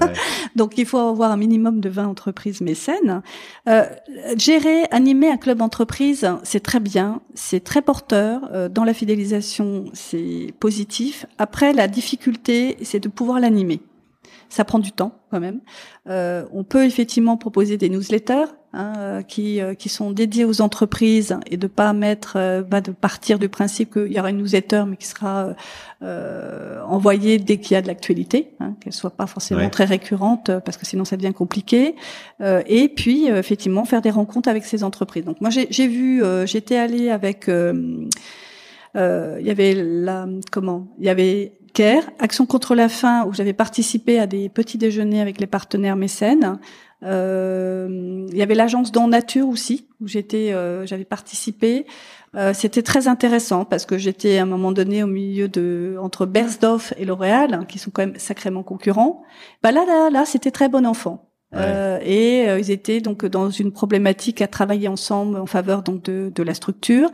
Ouais. Donc, il faut avoir un minimum de 20 entreprises mécènes. Euh, gérer, animer un club entreprise, c'est très bien, c'est très porteur. Euh, dans la fidélisation, c'est positif. Après, la difficulté, c'est de pouvoir l'animer. Ça prend du temps quand même. Euh, on peut effectivement proposer des newsletters hein, euh, qui qui sont dédiés aux entreprises et de pas mettre bah, de partir du principe qu'il y aura une newsletter mais qui sera envoyée dès qu'il y a de l'actualité, hein, qu'elle soit pas forcément très récurrente parce que sinon ça devient compliqué. et puis effectivement faire des rencontres avec ces entreprises. Donc moi j'ai vu, j'étais allée avec euh, il y avait la comment Il y avait CARE, Action contre la faim, où j'avais participé à des petits déjeuners avec les partenaires mécènes. Euh, il y avait l'agence Dans Nature aussi, où j'étais, euh, j'avais participé. Euh, c'était très intéressant parce que j'étais à un moment donné au milieu de entre Bersdorf et L'Oréal, hein, qui sont quand même sacrément concurrents. Bah là, là, là, c'était très bon enfant. Euh, et euh, ils étaient donc dans une problématique à travailler ensemble en faveur donc de, de la structure.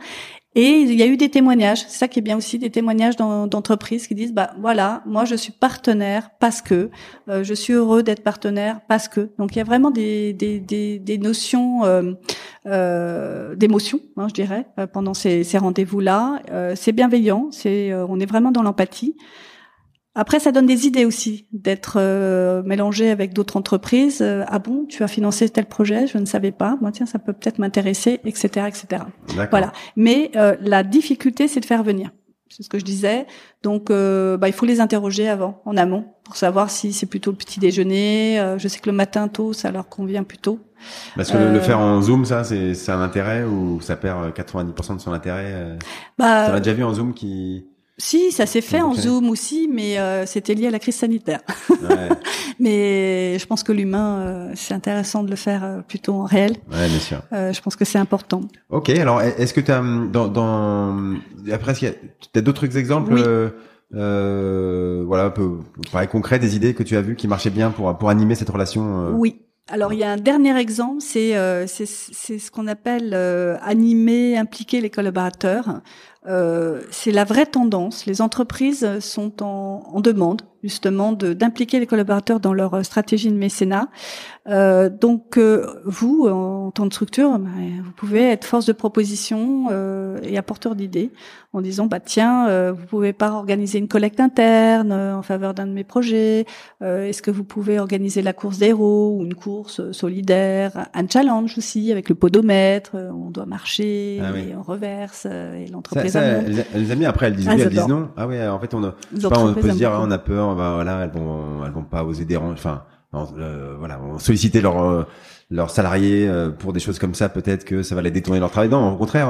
Et il y a eu des témoignages, c'est ça qui est bien aussi, des témoignages d'entreprises qui disent, bah voilà, moi je suis partenaire parce que, euh, je suis heureux d'être partenaire parce que. Donc il y a vraiment des, des, des, des notions euh, euh, d'émotion, hein, je dirais, euh, pendant ces, ces rendez-vous-là. c'est bienveillant, c'est, on est vraiment dans l'empathie. Après, ça donne des idées aussi d'être euh, mélangé avec d'autres entreprises. Euh, ah bon, tu as financé tel projet, je ne savais pas. Moi, tiens, ça peut peut-être m'intéresser, etc., etc. Voilà. Mais euh, la difficulté, c'est de faire venir. C'est ce que je disais. Donc, euh, bah, il faut les interroger avant, en amont, pour savoir si c'est plutôt le petit déjeuner. je sais que le matin tôt, ça leur convient plutôt. Parce que le faire en Zoom, ça, c'est un intérêt ou ça perd 90% de son intérêt bah, Tu as déjà vu en Zoom qui si, ça s'est fait en Zoom aussi, mais euh, c'était lié à la crise sanitaire. Ouais. mais je pense que l'humain, euh, c'est intéressant de le faire euh, plutôt en réel. Ouais, bien sûr. je pense que c'est important. Ok, alors est-ce que tu as dans, dans après, tu as d'autres exemples oui. voilà, un peu concret, des idées que tu as vues qui marchaient bien pour pour animer cette relation. Oui. Alors il y a un dernier exemple, c'est c'est ce qu'on appelle animer, impliquer les collaborateurs. Euh, c'est la vraie tendance. Les entreprises sont en, en demande justement d'impliquer les collaborateurs dans leur stratégie de mécénat. Euh, donc euh, vous, en, tant que structure, bah, vous pouvez être force de proposition euh, et apporteur d'idées en disant bah tiens, euh, vous pouvez pas organiser une collecte interne en faveur d'un de mes projets. Est-ce que vous pouvez organiser la course d'héros ou une course solidaire, un challenge aussi avec le podomètre. On doit marcher ah et on reverse et l'entreprise. Elle, les amis après elles disent oui, elles disent non. Ah ouais, en fait on, a, pas, on peut se dire ah, on a peur, bah, voilà, elles vont elles vont pas oser déranger. Enfin euh, voilà, solliciter leurs euh, leurs salariés euh, pour des choses comme ça, peut-être que ça va les détourner leur travail. Non, au contraire,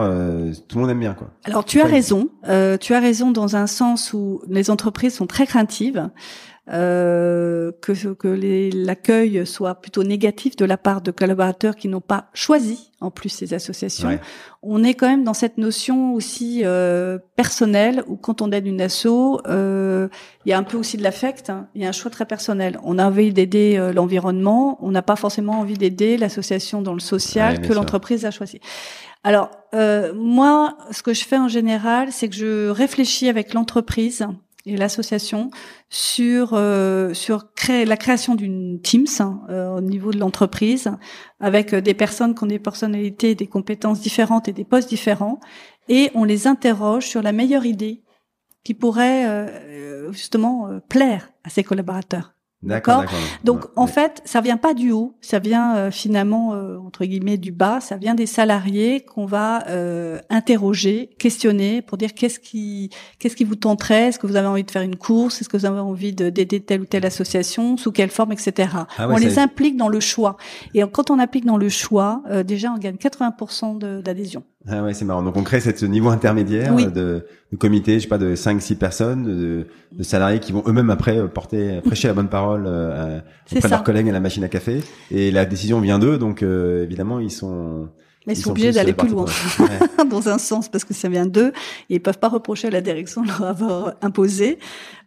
tout le monde aime bien quoi. Alors tu as raison, tu as raison dans un sens où les entreprises sont très craintives euh, que, que l'accueil soit plutôt négatif de la part de collaborateurs qui n'ont pas choisi en plus ces associations. On est quand même dans cette notion aussi euh, personnelle où quand on aide une asso, euh, il y a un peu aussi de l'affect, hein. il y a un choix très personnel. On a envie d'aider euh, l'environnement, on n'a pas forcément envie d'aider l'association dans le social que l'entreprise a choisi. Alors euh, moi, ce que je fais en général, c'est que je réfléchis avec l'entreprise et l'association sur euh, sur la création d'une Teams hein, euh, au niveau de l'entreprise avec euh, des personnes qui ont des personnalités, des compétences différentes et des postes différents et on les interroge sur la meilleure idée qui pourrait justement plaire à ses collaborateurs. D'accord. Donc en fait, ça vient pas du haut, ça vient euh, finalement euh, entre guillemets du bas, ça vient des salariés qu'on va euh, interroger, questionner pour dire qu'est-ce qui qu'est-ce qui vous tenterait, est-ce que vous avez envie de faire une course, est-ce que vous avez envie d'aider telle ou telle association, sous quelle forme, etc. Ah on les implique dans le choix. Et quand on applique dans le choix, déjà on gagne 80% d'adhésion. Ah ouais, c'est marrant. Donc on crée ce niveau intermédiaire de, de comité, je sais pas, de 5-6 personnes, de, de, salariés qui vont eux-mêmes après euh, porter, prêcher la bonne parole euh, auprès de leurs collègues à la machine à café. Et la décision vient d'eux, donc euh, évidemment ils sont mais ils, sont obligés d'aller plus loin, dans un sens, parce que ça vient d'eux. Et ils peuvent pas reprocher à la direction de leur avoir imposé.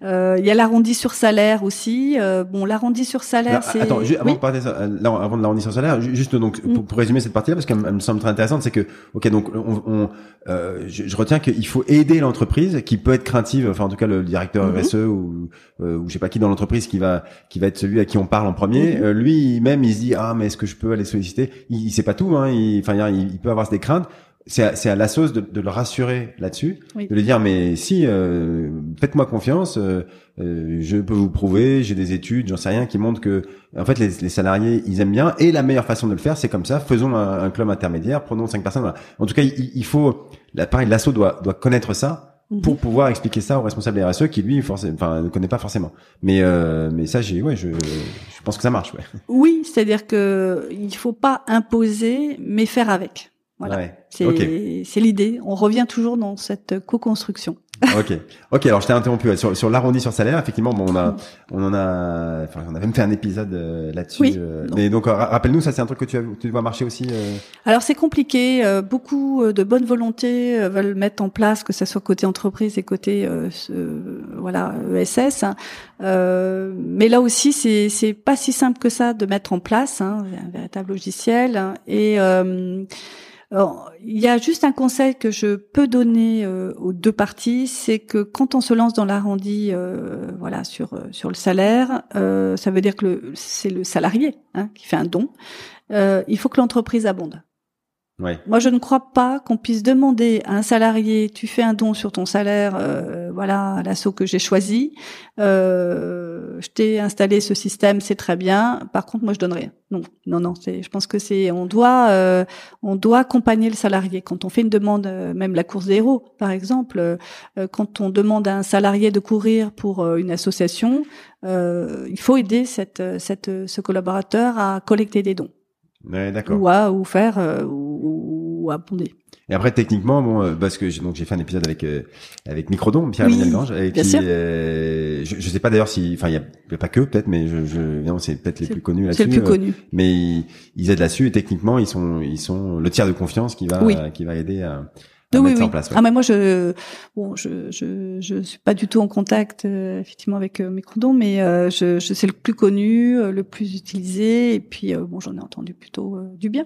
Euh, il y a l'arrondi sur salaire aussi. Euh, bon, l'arrondi sur salaire, c'est... Attends, avant, de parler, là, avant de l'arrondi sur salaire, juste donc mm. pour, résumer cette partie-là, parce qu'elle me semble très intéressante, c'est que, ok, donc on, on euh, je, je, retiens qu'il faut aider l'entreprise, qui peut être craintive, enfin en tout cas le directeur. RSE ou, euh, ou je sais pas qui dans l'entreprise qui va qui va être celui à qui on parle en premier. Euh, lui même, il se dit ah mais est-ce que je peux aller solliciter? Il, il sait pas tout, hein. Enfin il, il peut avoir des craintes c'est à, à la sauce de, de le rassurer là-dessus, Oui. de lui dire mais si euh, faites-moi confiance, euh, euh, je peux vous prouver, j'ai des études, j'en sais rien qui montrent que en fait les, les salariés ils aiment bien et la meilleure façon de le faire c'est comme ça, faisons un, un club intermédiaire, prenons cinq personnes. Voilà. En tout cas il, il faut, la, pareil l'assaut doit doit connaître ça. Pour pouvoir expliquer ça au responsable RSE qui lui forcément enfin ne connaît pas forcément. Mais euh, mais ça j'ai ouais je je pense que ça marche ouais. Oui, c'est-à-dire que il faut pas imposer, mais faire avec. Voilà. Ouais. C'est l'idée. On revient toujours dans cette co-construction. Ok, ok. Alors je t'ai interrompu sur, sur l'arrondi sur salaire. Effectivement, bon, on a, on en a, enfin, on a même fait un épisode euh, là-dessus. Oui. euh, mais donc, ra- rappelle-nous, ça c'est un truc que tu, as, tu vois marcher aussi. euh, Alors c'est compliqué. euh, beaucoup euh, de bonne volonté euh, veulent mettre en place, que ça soit côté entreprise et côté euh, ce- voilà ESS. hein. Euh, mais là aussi, c'est c'est pas si simple que ça de mettre en place hein, un véritable logiciel. hein. et euh, il y a juste un conseil que je peux donner euh, aux deux parties, c'est que quand on se lance dans l'arrondi, euh, voilà, sur euh, sur le salaire, ça veut dire que c'est le salarié hein, qui fait un don. Il faut que l'entreprise abonde. Ouais. Moi, je ne crois pas qu'on puisse demander à un salarié, tu fais un don sur ton salaire, euh, voilà l'assaut que j'ai choisi, euh, je t'ai installé ce système, c'est très bien. Par contre, moi, je donne rien. Non, non, non. Je pense que c'est, on doit, euh, on doit accompagner le salarié quand on fait une demande, euh, même la course des héros, par exemple, euh, quand on demande à un salarié de courir pour euh, une association, euh, il faut aider cette, cette, ce collaborateur à collecter des dons Ouais, d'accord. ou à ou faire euh, ou. Et après, techniquement, bon, euh, parce que j'ai, donc j'ai fait un épisode avec euh, avec Microdon, Pierre Oui, Grange, et bien qui, sûr. euh, je, je sais pas d'ailleurs si, enfin, il y a, il y a pas que peut-être, mais je, je, évidemment, c'est peut-être les C'est- plus connus là-dessus. C'est le plus euh, connu. mais ils, ils aident là-dessus et techniquement, ils sont, ils sont le tiers de confiance qui va, Oui. qui va aider à, à Oui, mettre oui, ça en oui. place. ouais. Ah mais moi je bon je je je suis pas du tout en contact euh, effectivement avec euh, Microdon mais euh, je je c'est le plus connu, euh, le plus utilisé et puis euh, bon j'en ai entendu plutôt euh, du bien.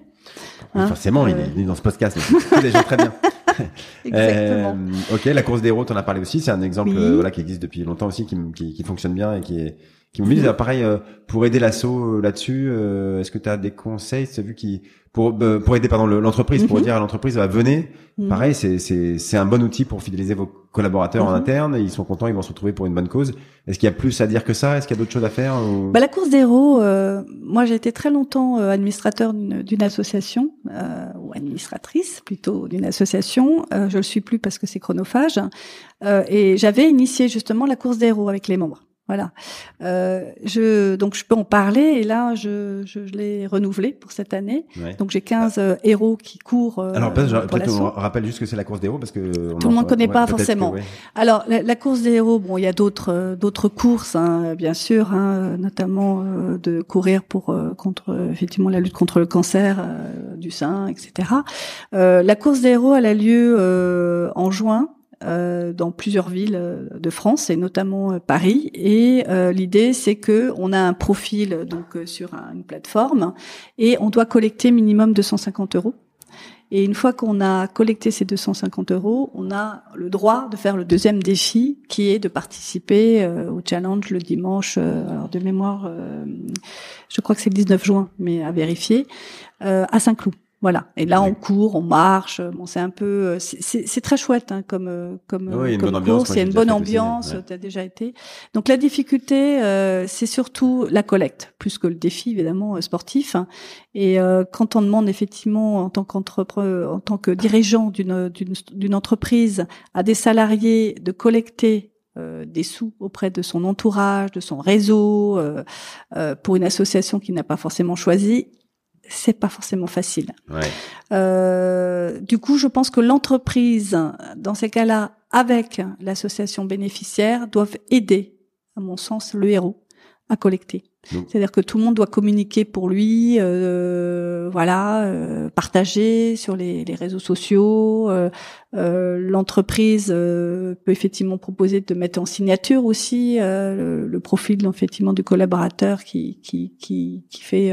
Hein, forcément, il est venu dans ce podcast. les gens très bien. Exactement. Euh, ok, la course des héros, t'en as parlé aussi. C'est un exemple Oui. voilà qui existe depuis longtemps aussi, qui, qui, qui fonctionne bien et qui est qui me dit pareil euh, pour aider l'assaut euh, là-dessus. euh, Est-ce que tu as des conseils, c'est vu qui pour euh, pour aider pardon le- l'entreprise pour Mhm. dire à l'entreprise bah, venez. Mhm. Pareil, c'est c'est c'est un bon outil pour fidéliser vos collaborateurs en Mhm. interne. Ils sont contents, ils vont se retrouver pour une bonne cause. Est-ce qu'il y a plus à dire que ça? Est-ce qu'il y a d'autres choses à faire ou- Bah, la course des héros, euh, moi j'ai été très longtemps euh, administrateur d'une d'une association euh, ou administratrice plutôt d'une association. Euh, je le suis plus parce que c'est chronophage. Euh, et j'avais initié justement la course des héros avec les membres. Voilà. Euh, je donc je peux en parler et là je je, je l'ai renouvelé pour cette année. Ouais. Donc j'ai 15 euh, héros qui courent. euh, Alors peut-être, on rappelle juste que c'est la course des héros parce que on Tout le monde connaît ouais, pas que, forcément. ouais. Alors la, la course des héros, bon, il y a d'autres euh, d'autres courses, hein, bien sûr, hein, notamment euh, de courir pour euh, contre effectivement la lutte contre le cancer euh, du sein, etc. Euh, la course des héros, elle a lieu euh, en juin. Euh, dans plusieurs villes euh, de France et notamment euh, Paris et l'idée c'est que on a un profil donc sur un- une plateforme et on doit collecter minimum 250 euros et une fois qu'on a collecté ces 250 euros, on a le droit de faire le deuxième défi, qui est de participer au challenge le dimanche, euh, alors de mémoire, euh, je crois que c'est le 19 juin, mais à vérifier, à Saint-Cloud. Voilà. Et là, on court, on marche. Bon, c'est un peu, euh, c'est- très chouette hein, comme euh, comme, Oui, comme course. Il y a une bonne ambiance. ouais. Tu as déjà été. Donc la difficulté, euh, c'est surtout la collecte, plus que le défi évidemment euh, sportif. hein. Et euh, quand on demande effectivement en tant qu'entrepreneur, en tant que dirigeant d'une d'une entreprise à des salariés de collecter euh, des sous auprès de son entourage, de son réseau, euh, euh, pour une association qui n'a pas forcément choisi, c'est pas forcément facile. Ouais. Euh, du coup, je pense que l'entreprise, dans ces cas-là, avec l'association bénéficiaire, doivent aider, à mon sens, le héros à collecter. C'est-à-dire que tout le monde doit communiquer pour lui, euh, voilà, euh, partager sur les, les réseaux sociaux. euh, euh, L'entreprise euh, peut effectivement proposer de mettre en signature aussi euh, le, le profil effectivement du collaborateur qui qui qui, qui fait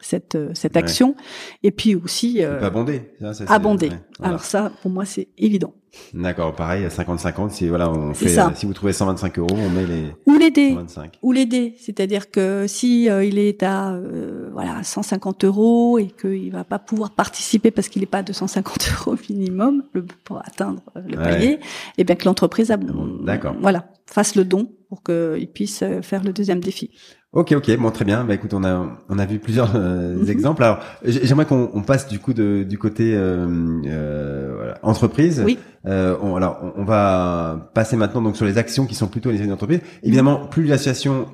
euh, cette cette Ouais. action. Et puis aussi euh, abonder. ça, ça, c'est- abonder. ouais, voilà. Alors ça, pour moi, c'est évident. D'accord, pareil, 50-50, si voilà, on fait, euh, si vous trouvez 125 euros, on met les ou les dés, 125. ou les dés, c'est-à-dire que si euh, il est à euh, voilà 150 euros et qu'il va pas pouvoir participer parce qu'il n'est pas à 250 euros minimum pour atteindre le palier, et eh bien que l'entreprise a, d'accord, voilà, fasse le don pour qu'il puisse faire le deuxième défi. Ok, ok, bon, très bien. Bah, écoute, on a on a vu plusieurs euh, mhm. exemples. Alors, j'aimerais qu'on on passe du coup de, du côté euh, euh, voilà, entreprise. Oui. Euh, on, alors, on, va passer maintenant donc sur les actions qui sont plutôt les entreprises. Évidemment, plus les associations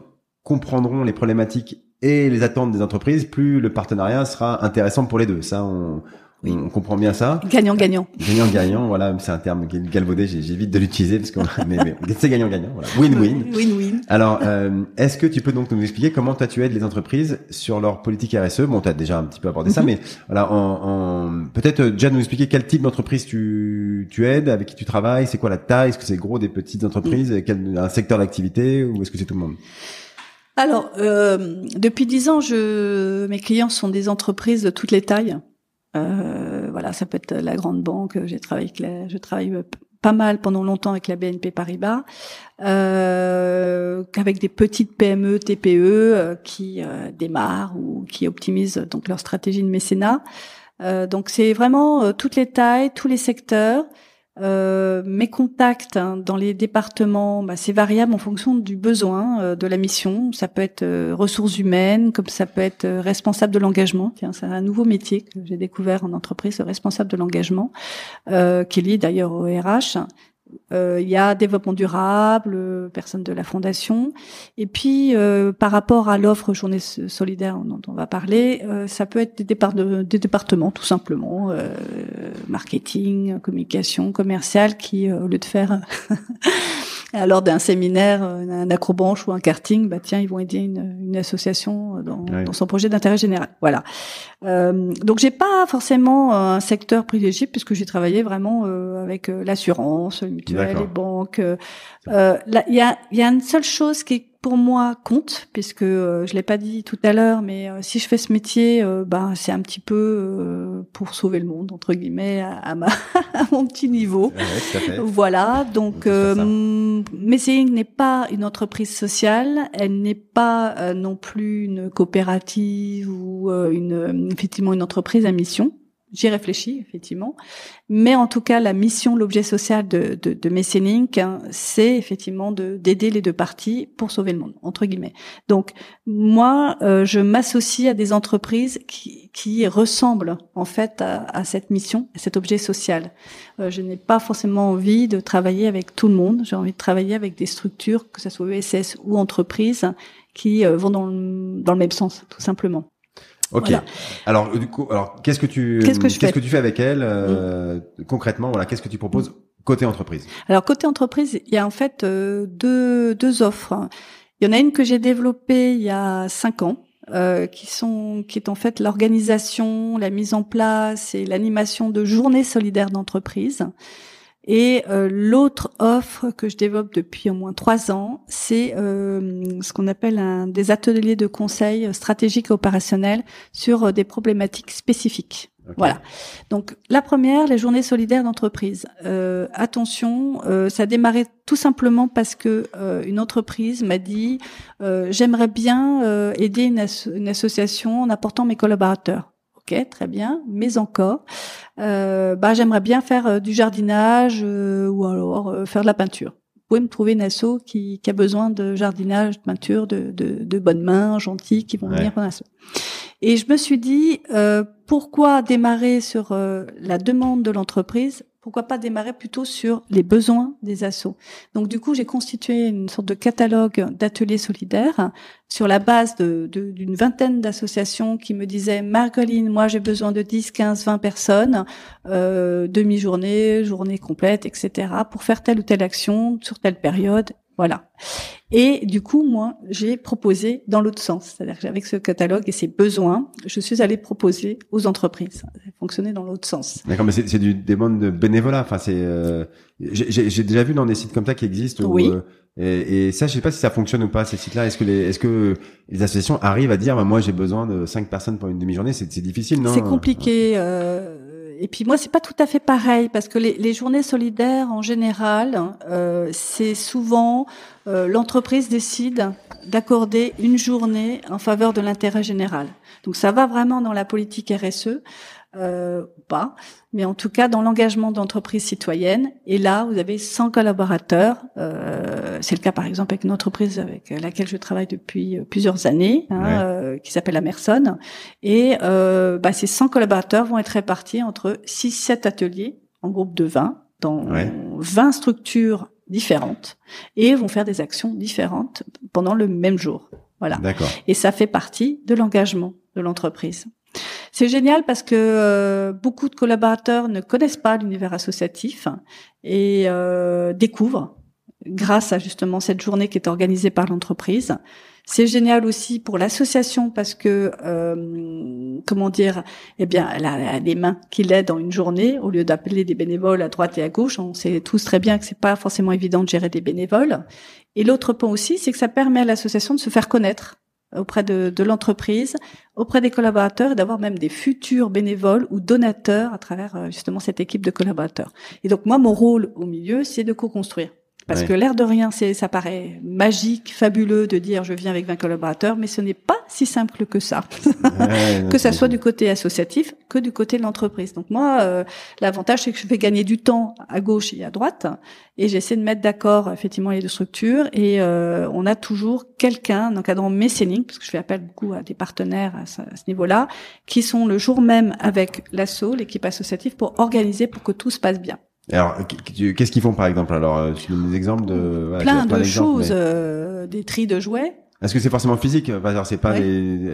comprendront les problématiques et les attentes des entreprises, plus le partenariat sera intéressant pour les deux. Ça, on, on comprend bien ça. Gagnant-gagnant. Gagnant-gagnant, voilà, c'est un terme galvaudé, j'évite de l'utiliser parce que mais, mais c'est gagnant-gagnant, voilà. Win-win. Win-win. Alors, euh, est-ce que tu peux donc nous expliquer comment toi tu aides les entreprises sur leur politique RSE Bon, tu as déjà un petit peu abordé ça, mhm. mais voilà, en, en... peut-être euh, déjà nous expliquer quel type d'entreprise tu, tu aides, avec qui tu travailles, c'est quoi la taille, est-ce que c'est gros des petites entreprises, mhm. quel, un secteur d'activité ou est-ce que c'est tout le monde? Alors, euh, depuis dix ans, je, mes clients sont des entreprises de toutes les tailles. Euh, voilà, ça peut être la grande banque. J'ai travaillé, je travaille pas mal pendant longtemps avec la BNP Paribas, euh, qu'avec des petites PME, TPE euh, qui euh, démarrent ou qui optimisent donc leur stratégie de mécénat. Euh, donc c'est vraiment toutes les tailles, tous les secteurs. Euh, mes contacts hein, dans les départements, bah, c'est variable en fonction du besoin euh, de la mission. Ça peut être euh, ressources humaines, comme ça peut être responsable de l'engagement. Tiens, c'est un nouveau métier que j'ai découvert en entreprise, responsable de l'engagement, qui est lié d'ailleurs au RH. Euh, il y a développement durable, euh, personne de la fondation. Et puis, euh, par rapport à l'offre journée solidaire dont on va parler, ça peut être des, des départements, tout simplement, marketing, communication, commercial, qui, au lieu de faire lors d'un séminaire, un acrobranche ou un karting, bah tiens, ils vont aider une, une association dans, dans, son projet d'intérêt général. Voilà. Euh, donc j'ai pas forcément un secteur privilégié puisque j'ai travaillé vraiment euh, avec euh, l'assurance, le mutuel, les banques. Euh, il y a, y a une seule chose qui est pour moi compte, puisque euh, je l'ai pas dit tout à l'heure, mais euh, si je fais ce métier, euh, ben c'est un petit peu pour sauver le monde entre guillemets à, ma, à mon petit niveau. voilà, donc Messing n'est pas une entreprise sociale, elle n'est pas non plus une coopérative ou une effectivement une entreprise à mission. J'y réfléchis effectivement, mais en tout cas la mission, l'objet social de, de, de hein, c'est effectivement de d'aider les deux parties pour sauver le monde entre guillemets. Donc moi, euh, je m'associe à des entreprises qui, qui ressemblent en fait à, cette mission, à cet objet social. Euh, je n'ai pas forcément envie de travailler avec tout le monde. J'ai envie de travailler avec des structures, que ce soit ESS ou entreprises, qui euh, vont dans le, dans le même sens, tout simplement. Ok. Alors du coup, alors qu'est-ce que tu qu'est-ce que, tu fais avec elle euh, mm. concrètement Voilà, qu'est-ce que tu proposes côté entreprise? Alors côté entreprise, il y a en fait euh, deux deux offres. Il y en a une que j'ai développée il y a cinq ans. Euh, qui sont qui est en fait l'organisation, la mise en place et l'animation de journées solidaires d'entreprise. Et euh, l'autre offre que je développe depuis au moins trois ans, c'est euh, ce qu'on appelle un, des ateliers de conseil stratégique et opérationnel sur euh, des problématiques spécifiques. Voilà. Donc la première, les journées solidaires d'entreprise. Euh, attention, ça a démarré tout simplement parce que une entreprise m'a dit j'aimerais bien aider une, une association en apportant mes collaborateurs. Ok, très bien, mais encore, euh, bah j'aimerais bien faire euh, du jardinage euh, ou alors euh, faire de la peinture. Vous pouvez me trouver une asso qui, qui a besoin de jardinage, de peinture, de, de, de bonnes mains, gentilles, qui vont venir pour asso. Et je me suis dit, pourquoi démarrer sur la demande de l'entreprise pourquoi pas démarrer plutôt sur les besoins des assos. Donc du coup, j'ai constitué une sorte de catalogue d'ateliers solidaires sur la base d'une vingtaine d'associations qui me disaient Margoline, moi j'ai besoin de 10, 15, 20 personnes, euh, demi-journée, journée complète, etc. pour faire telle ou telle action sur telle période voilà. Et du coup, moi, j'ai proposé dans l'autre sens, c'est-à-dire qu'avec ce catalogue et ses besoins, je suis allée proposer aux entreprises. Ça a fonctionné dans l'autre sens. D'accord, mais c'est du demandes de bénévolat. Enfin, c'est euh, j'ai déjà vu dans des sites comme ça qui existent. oui. Euh, et, et, ça, je sais pas si ça fonctionne ou pas ces sites-là. Est-ce que les est-ce que les associations arrivent à dire, bah, moi, j'ai besoin de cinq personnes pour une demi-journée? C'est difficile, non? C'est compliqué. Euh et puis moi, c'est pas tout à fait pareil parce que les, les journées solidaires, en général, euh, c'est souvent euh, l'entreprise décide d'accorder une journée en faveur de l'intérêt général. Donc ça va vraiment dans la politique RSE euh, pas, mais en tout cas dans l'engagement d'entreprise citoyenne. Et là, vous avez 100 collaborateurs. Euh, c'est le cas par exemple avec une entreprise avec laquelle je travaille depuis euh, plusieurs années, hein, euh, qui s'appelle Amerson. Et euh, bah, ces 100 collaborateurs vont être répartis entre 6-7 ateliers en groupe de 20 dans 20 structures différentes et vont faire des actions différentes pendant le même jour. Voilà. Et ça fait partie de l'engagement de l'entreprise. C'est génial parce que euh, beaucoup de collaborateurs ne connaissent pas l'univers associatif et euh, découvrent grâce à justement cette journée qui est organisée par l'entreprise. C'est génial aussi pour l'association parce que euh, comment dire, eh bien, elle a, des mains qui l'aident dans une journée au lieu d'appeler des bénévoles à droite et à gauche. On sait tous très bien que c'est pas forcément évident de gérer des bénévoles. Et l'autre point aussi, c'est que ça permet à l'association de se faire connaître auprès de, de l'entreprise, auprès des collaborateurs et d'avoir même des futurs bénévoles ou donateurs à travers euh, justement cette équipe de collaborateurs. Et donc moi, mon rôle au milieu, c'est de co-construire. Parce que l'air de rien, c'est, ça paraît magique, fabuleux de dire je viens avec 20 collaborateurs, mais ce n'est pas si simple que ça. que ça soit du côté associatif que du côté de l'entreprise. Donc moi, euh, l'avantage c'est que je fais gagner du temps à gauche et à droite, et j'essaie de mettre d'accord effectivement les deux structures. Et euh, on a toujours quelqu'un, un encadrant mécénique, parce que je fais appel beaucoup à des partenaires à ce, niveau-là, qui sont le jour même avec l'ASSO, l'équipe associative, pour organiser pour que tout se passe bien. Alors, qu'est-ce qu'ils font par exemple Alors, euh, tu donnes des exemples de plein de choses, euh, des tris de jouets. Est-ce que c'est forcément physique C'est pas, c'est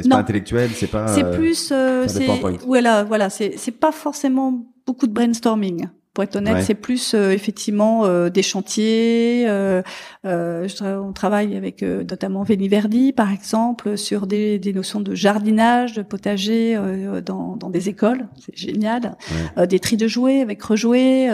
pas intellectuel, c'est pas. C'est plus, euh, c'est voilà, voilà, c'est c'est pas forcément beaucoup de brainstorming. Pour être honnête, c'est plus euh, effectivement euh, des chantiers. Euh, on travaille avec notamment Verdi, par exemple, sur des, des, notions de jardinage, de potager dans, dans, des écoles. C'est génial. des tris de jouets avec rejouets,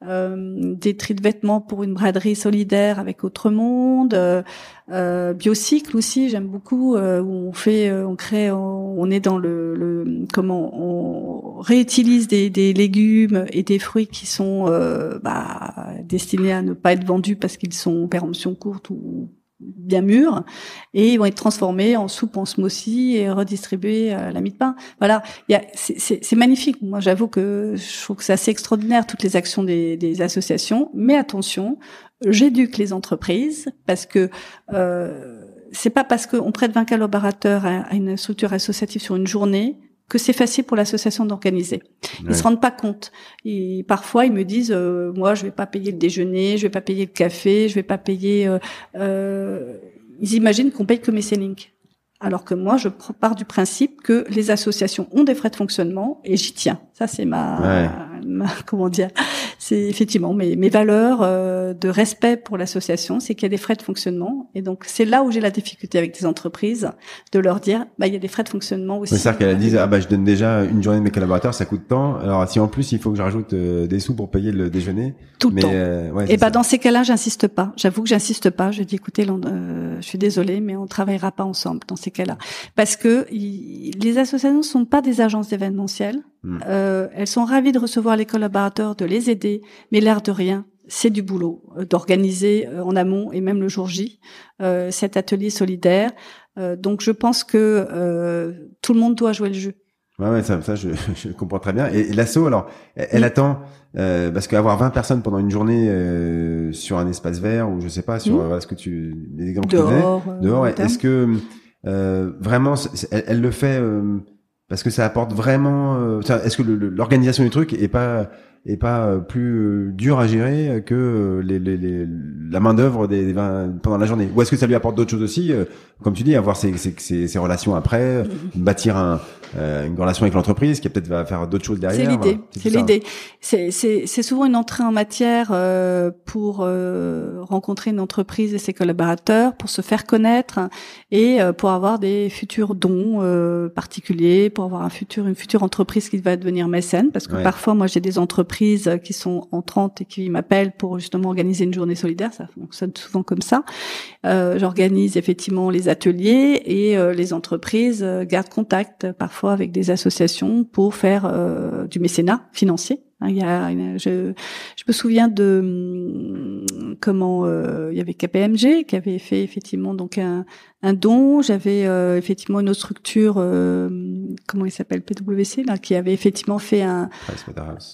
des tris de vêtements pour une braderie solidaire avec Autre Monde. Euh, biocycle aussi, j'aime beaucoup où on fait, on crée, on, est dans le, le, comment on réutilise des, des légumes et des des fruits qui sont euh, bah, destinés à ne pas être vendus parce qu'ils sont en péremption courte ou bien mûrs et ils vont être transformés en soupe, en smoothie et redistribués à la mie de pain. Voilà, c'est magnifique. Moi, j'avoue que je trouve que c'est assez extraordinaire toutes les actions des, des associations. Mais attention, j'éduque les entreprises parce que euh, c'est pas parce qu'on prête 20 collaborateurs à une structure associative sur une journée que c'est facile pour l'association d'organiser. Ils se rendent pas compte. Et parfois, ils me disent, euh, moi, je vais pas payer le déjeuner, je vais pas payer le café, je vais pas payer. Euh, euh, ils imaginent qu'on paye que mes links. Alors que moi, je pars du principe que les associations ont des frais de fonctionnement et j'y tiens. Ça, c'est ma, comment dire, c'est effectivement mes, mes valeurs euh, de respect pour l'association, c'est qu'il y a des frais de fonctionnement et donc c'est là où j'ai la difficulté avec des entreprises de leur dire, bah il y a des frais de fonctionnement aussi. C'est-à-dire qu'elle dit, ah bah je donne déjà une journée de mes collaborateurs, ça coûte tant. Alors si en plus il faut que je rajoute euh, des sous pour payer le déjeuner, tout le temps. Euh, et bah dans ces cas-là, j'insiste pas. J'avoue que j'insiste pas. Je dis, écoutez, je suis désolée, mais on travaillera pas ensemble dans ces cas-là parce que les associations ne sont pas des agences événementielles. Hmm. Euh, elles sont ravies de recevoir les collaborateurs, de les aider, mais l'air de rien, c'est du boulot euh, d'organiser euh, en amont et même le jour J euh, cet atelier solidaire. donc je pense que tout le monde doit jouer le jeu. Ouais, ouais ça, ça je, je, comprends très bien. Et, l'asso, alors, elle, attend parce qu'avoir 20 personnes pendant une journée sur un espace vert ou je sais pas sur mmh. ce que tu les exemples dehors, dehors, est-ce que vraiment elle, elle, le fait parce que ça apporte vraiment. Euh, est-ce que l'organisation du truc est pas est pas euh, plus euh, dur à gérer que les, les, les la main d'œuvre des, pendant la journée Ou est-ce que ça lui apporte d'autres choses aussi, comme tu dis, avoir ses, ses, ses, relations après, mm-hmm. bâtir un, une relation avec l'entreprise qui peut-être va faire d'autres choses derrière. C'est l'idée. C'est l'idée. C'est souvent une entrée en matière pour rencontrer une entreprise et ses collaborateurs, pour se faire connaître et pour avoir des futurs dons particuliers, pour avoir un futur, une future entreprise qui va devenir mécène, parce que parfois, moi, j'ai des entreprises entreprises qui sont entrantes et qui m'appellent pour justement organiser une journée solidaire. Ça fonctionne souvent comme ça. Euh, J'organise effectivement les ateliers et euh, les entreprises euh, gardent contact parfois avec des associations pour faire du mécénat financier. Hein, il y a, je, je me souviens de hum, comment euh, il y avait KPMG qui avait fait effectivement donc un, un don. J'avais euh, effectivement une autre structure, euh, comment il s'appelle PwC là, qui avait effectivement fait un,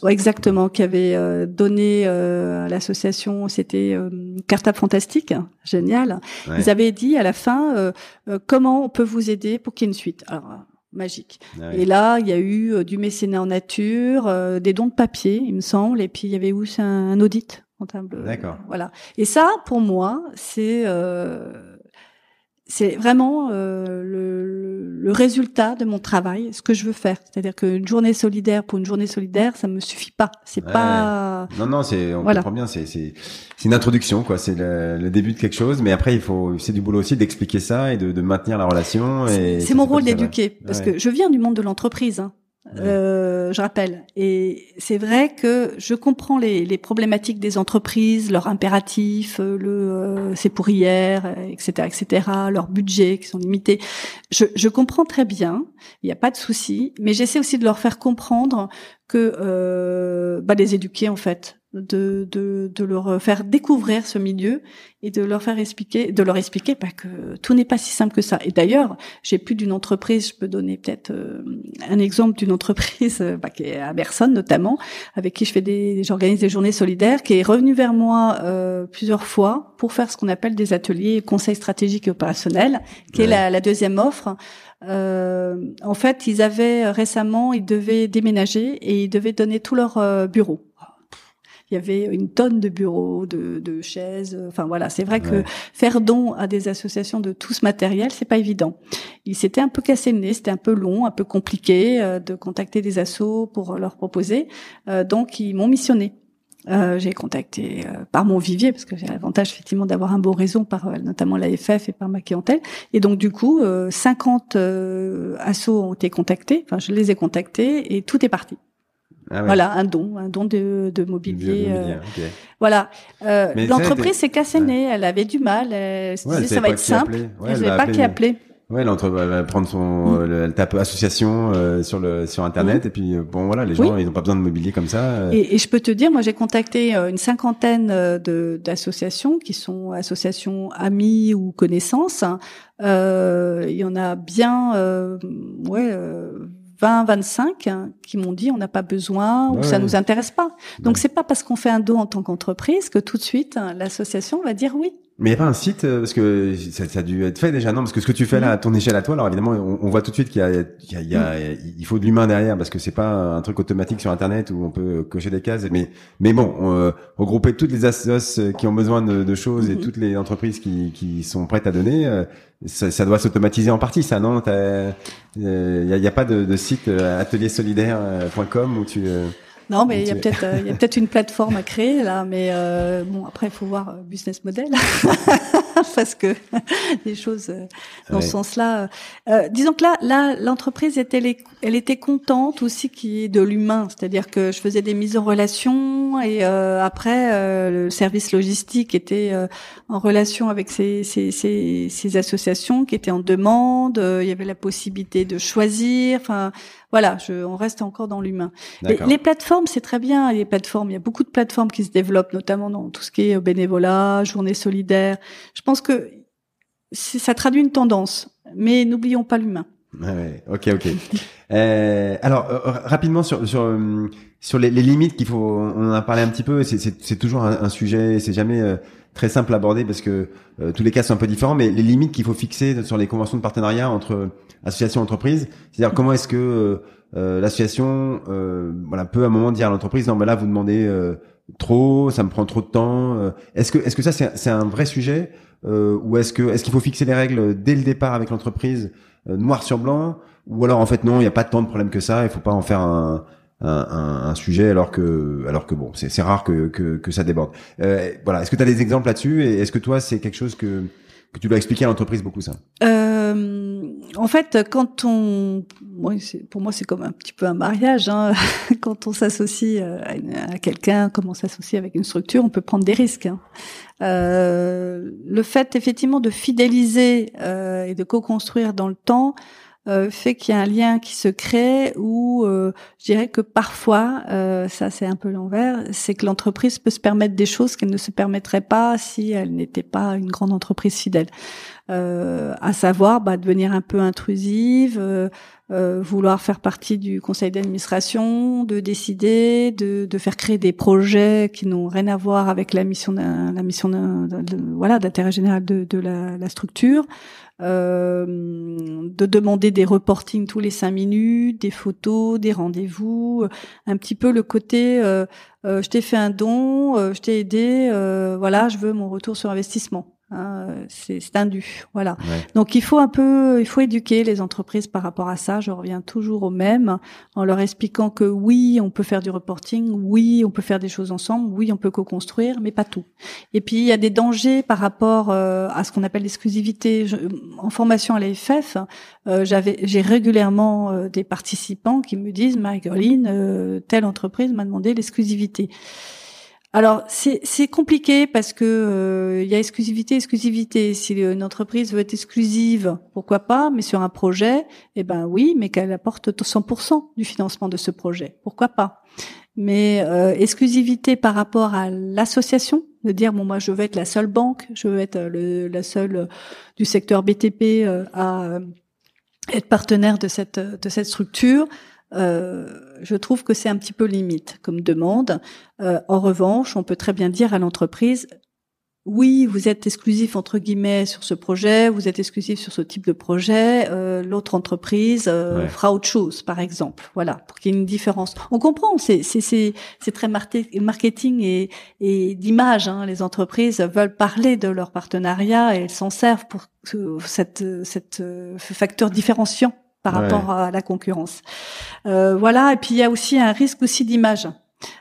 ouais, exactement, qui avait donné à l'association, c'était Cartable Fantastique, génial. Ils avaient dit à la fin comment on peut vous aider pour qu'il y ait une suite. Alors magique. Ah et là, il y a eu euh, du mécénat en nature, euh, des dons de papier, il me semble, et puis il y avait aussi un, un audit comptable. D'accord. Voilà. Et ça, pour moi, c'est euh, c'est vraiment euh, le, le, résultat de mon travail, ce que je veux faire. C'est-à-dire qu'une journée solidaire pour une journée solidaire, ça me suffit pas. C'est pas. Non, non, c'est on comprend bien. C'est c'est c'est une introduction, quoi. C'est le, le, début de quelque chose, mais après il faut c'est du boulot aussi d'expliquer ça et de, de maintenir la relation. C'est mon rôle d'éduquer parce que je viens du monde de l'entreprise. Hein. Euh, je rappelle. Et c'est vrai que je comprends les, les, problématiques des entreprises, leurs impératifs, euh, le euh, c'est pour hier, etc., etc., leurs budgets qui sont limités. Je, je comprends très bien. Il n'y a pas de souci, mais j'essaie aussi de leur faire comprendre que euh, bah, les éduquer en fait de, de, de, leur faire découvrir ce milieu et de leur faire expliquer, de leur expliquer bah, que tout n'est pas si simple que ça. Et d'ailleurs, j'ai plus d'une entreprise, je peux donner peut-être euh, un exemple d'une entreprise euh, bah, qui est à Berson notamment, avec qui je fais des, j'organise des journées solidaires, qui est revenue vers moi euh, plusieurs fois pour faire ce qu'on appelle des ateliers conseils stratégiques et opérationnels, qui est la, la, deuxième offre. Euh, en fait, ils avaient récemment, ils devaient déménager et ils devaient donner tout leur bureau il y avait une tonne de bureaux, de, de chaises. Enfin voilà, c'est vrai que faire don à des associations de tout ce matériel, c'est pas évident. Il s'était un peu cassé le nez, c'était un peu long, un peu compliqué euh, de contacter des assos pour leur proposer. Euh, donc ils m'ont missionné. Euh, j'ai contacté euh, par mon vivier parce que j'ai l'avantage effectivement d'avoir un beau réseau par euh, notamment l'AFF et par ma clientèle et donc du coup 50 assos ont été contactés enfin je les ai contactés et tout est parti ah Voilà, un don, un don de, de mobilier. Euh, voilà. Euh, L'entreprise s'est cassée nez, elle avait du mal, elle se disait ça va être simple. Elle pas qui appeler. Ouais, elle, va prendre son, mm. elle tape association euh, sur le sur internet mm. et puis euh, bon voilà, les gens ils n'ont pas besoin de mobilier comme ça. Et, et je peux te dire, moi j'ai contacté une cinquantaine de d'associations qui sont associations amis ou connaissances. Euh, il y en a bien, ouais 20, 25 hein, qui m'ont dit on n'a pas besoin ou ça nous intéresse pas. Donc c'est pas parce qu'on fait un don en tant qu'entreprise que tout de suite l'association va dire oui. Mais il n'y a pas un site euh, parce que ça, ça, a dû être fait déjà non? Parce que ce que tu fais là à ton échelle à toi alors évidemment on, on voit tout de suite qu'il y a, il y a, il, y a il faut de l'humain derrière parce que c'est pas un truc automatique sur internet où on peut cocher des cases mais mais bon euh, regrouper toutes les associations qui ont besoin de, de choses et mm-hmm. toutes les entreprises qui, qui sont prêtes à donner euh, ça, ça, doit s'automatiser en partie ça non? Il n'y a, pas de, de site atelier-solidaire.com où tu non, mais il y a peut-être euh, il y a peut-être une plateforme à créer là, mais euh, bon après il faut voir euh, business model parce que des choses euh, dans ce sens-là. Euh, disons que là là l'entreprise était elle était contente aussi qu'il y ait de l'humain, c'est-à-dire que je faisais des mises en relation et après le service logistique était en relation avec ces, ces, ces, ces associations qui étaient en demande. il y avait la possibilité de choisir. Enfin voilà, je, on reste encore dans l'humain. Les, plateformes, c'est très bien. Les plateformes, il y a beaucoup de plateformes qui se développent, notamment dans tout ce qui est bénévolat, journée solidaire. Je pense que ça traduit une tendance, mais n'oublions pas l'humain. Ouais, ok, ok. euh, alors euh, rapidement sur sur euh, sur les, limites qu'il faut, on en a parlé un petit peu. C'est toujours un, sujet, c'est jamais euh, très simple à aborder parce que tous les cas sont un peu différents. Mais les limites qu'il faut fixer sur les conventions de partenariat entre association entreprise, c'est-à-dire comment est-ce que l'association voilà peut à un moment dire à l'entreprise non mais là vous demandez trop, ça me prend trop de temps. est-ce que est-ce que ça c'est un vrai sujet ou est-ce que est-ce qu'il faut fixer les règles dès le départ avec l'entreprise euh, noir sur blanc ou alors en fait non, il n'y a pas tant de problème que ça, il faut pas en faire un, un, un, sujet alors que alors que bon, c'est rare que, que, que ça déborde. Euh, voilà, est-ce que tu as des exemples là-dessus? Et est-ce que toi c'est quelque chose que que tu dois expliquer à l'entreprise beaucoup ça? Euh, En fait, quand on, pour moi, c'est comme un petit peu un mariage. Hein. quand on s'associe euh, à, quelqu'un, comme on s'associe avec une structure, on peut prendre des risques. Hein. Euh, le fait effectivement de fidéliser euh, et de co-construire dans le temps euh, fait qu'il y a un lien qui se crée où euh, je dirais que parfois, euh, ça c'est un peu l'envers, c'est que l'entreprise peut se permettre des choses qu'elle ne se permettrait pas si elle n'était pas une grande entreprise fidèle. à savoir bah, devenir un peu intrusive, vouloir faire partie du conseil d'administration, de décider, de, de, faire créer des projets qui n'ont rien à voir avec la mission, la mission voilà d'intérêt général de, la, la, structure, euh, de demander des reportings tous les cinq minutes, des photos, des rendez-vous, un petit peu le côté euh, euh, je t'ai fait un don, je t'ai aidé, voilà, je veux mon retour sur investissement. Hein, c'est un dû, voilà. Donc il faut un peu, il faut éduquer les entreprises par rapport à ça. Je reviens toujours au même, en leur expliquant que oui, on peut faire du reporting, oui, on peut faire des choses ensemble, oui, on peut co-construire, mais pas tout. Et puis il y a des dangers par rapport euh, à ce qu'on appelle l'exclusivité. En formation à l'AFF, euh, j'avais, j'ai régulièrement euh, des participants qui me disent, Margoline, telle entreprise m'a demandé l'exclusivité. Alors c'est compliqué parce que euh, il y a exclusivité, exclusivité. Si une entreprise veut être exclusive, pourquoi pas Mais sur un projet, eh ben oui, mais qu'elle apporte 100% du financement de ce projet, pourquoi pas? Mais euh, exclusivité par rapport à l'association, de dire bon moi je veux être la seule banque, je veux être le, la seule euh, du secteur BTP à être partenaire de cette de cette structure. Euh, je trouve que c'est un petit peu limite comme demande. Euh, en revanche, on peut très bien dire à l'entreprise oui, vous êtes exclusif entre guillemets sur ce projet, vous êtes exclusif sur ce type de projet. Euh, L'autre entreprise euh, fera autre chose, par exemple. Voilà, pour qu'il y ait une différence. On comprend, c'est très marketing et, et d'image. Hein. Les entreprises veulent parler de leur partenariat et elles s'en servent pour cette cette ce facteur différenciant par rapport à la concurrence. Euh, voilà, et puis il y a aussi un risque aussi d'image.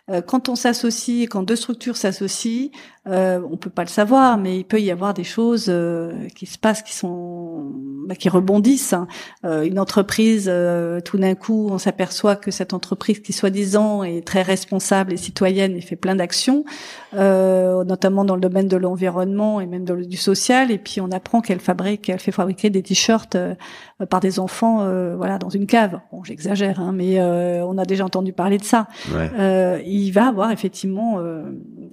Euh, quand on s'associe, quand deux structures s'associent, euh, on peut pas le savoir, mais il peut y avoir des choses euh, qui se passent, qui sont, bah, qui rebondissent. Hein. Euh, une entreprise, euh, tout d'un coup, on s'aperçoit que cette entreprise, qui soi-disant est très responsable et citoyenne, et fait plein d'actions, notamment dans le domaine de l'environnement et même dans le, du social, et puis on apprend qu'elle fabrique, qu'elle fait fabriquer des t-shirts par des enfants, voilà, dans une cave. Bon, j'exagère, hein, mais on a déjà entendu parler de ça. Ouais il va avoir effectivement euh,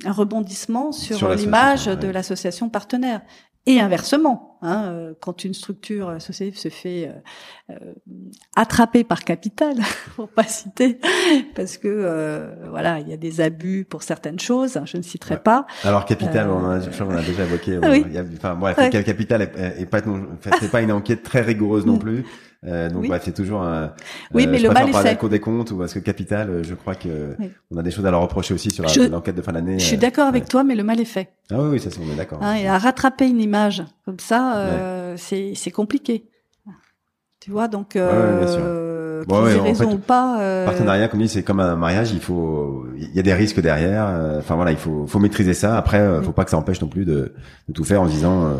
un rebondissement sur, l'image de l'association partenaire. Et inversement, hein, euh, quand une structure associative se fait euh, attraper par capital, pour pas citer, parce que voilà, il y a des abus pour certaines choses, je ne citerai pas. Alors capital, on, a, on a déjà évoqué. Oui. enfin, bref, capital est, pas, c'est pas une enquête très rigoureuse non plus. Euh, donc oui. c'est toujours un. Oui, euh, mais le mal est fait. La Cour des comptes ou parce que Capital, euh, je crois que on a des choses à leur reprocher aussi sur l'enquête de fin d'année. Je suis d'accord avec toi, mais le mal est fait. Ah oui, oui, ça, on est d'accord. Hein, et à rattraper une image comme ça, euh, c'est c'est compliqué. Tu vois, donc. Euh, ouais, ouais, raison ou pas. Euh... Partenariat, comme dit, c'est comme un mariage. Il faut, il y a des risques derrière. Enfin voilà, il faut, faut maîtriser ça. Après, faut pas que ça empêche non plus de, de tout faire en disant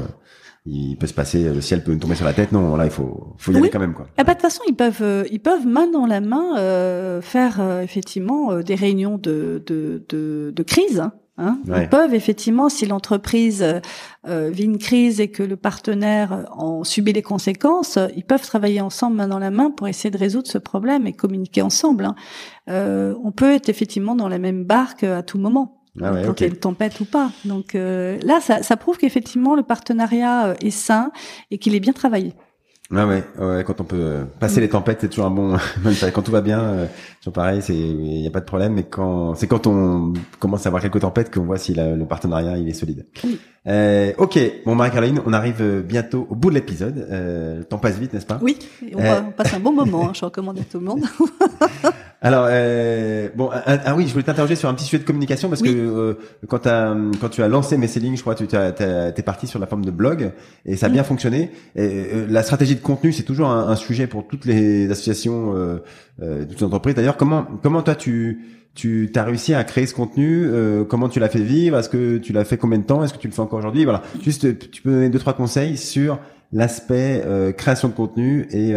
il peut se passer, le ciel peut nous tomber sur la tête. Non, là, il faut, faut y aller quand même, quoi. Ah bah, de toute façon, ils peuvent, euh, ils peuvent main dans la main euh, faire euh, effectivement des réunions de, de, de, de crise. Hein. hein. Ils peuvent effectivement, si l'entreprise vit une crise et que le partenaire en subit les conséquences, ils peuvent travailler ensemble main dans la main pour essayer de résoudre ce problème et communiquer ensemble. Hein. on peut être effectivement dans la même barque à tout moment. Ah ouais, quand il y a une tempête ou pas. Donc euh, là, ça, ça prouve qu'effectivement le partenariat euh, est sain et qu'il est bien travaillé. Ah ouais, ouais, quand on peut passer les tempêtes, c'est toujours un bon. quand tout va bien, euh, toujours pareil, c'est il y a pas de problème. Mais quand c'est quand on commence à avoir quelques tempêtes qu'on voit si le partenariat il est solide. Oui. Euh, ok, bon Marie-Caroline, on arrive bientôt au bout de l'épisode. Euh, le temps passe vite, n'est-ce pas? Oui, on, passe un bon moment. Hein, je recommande à tout le monde. Alors euh, bon, ah, oui, je voulais t'interroger sur un petit sujet de communication parce que euh, quand, as, quand tu as lancé Messaging, je crois, tu es parti sur la forme de blog et ça a bien fonctionné. Et, euh, la stratégie de contenu, c'est toujours un, un, sujet pour toutes les associations, euh, toutes les entreprises. D'ailleurs, comment comment toi tu tu as réussi à créer ce contenu Comment tu l'as fait vivre Est-ce que tu l'as fait combien de temps Est-ce que tu le fais encore aujourd'hui? Voilà, juste tu peux donner deux trois conseils sur l'aspect création de contenu et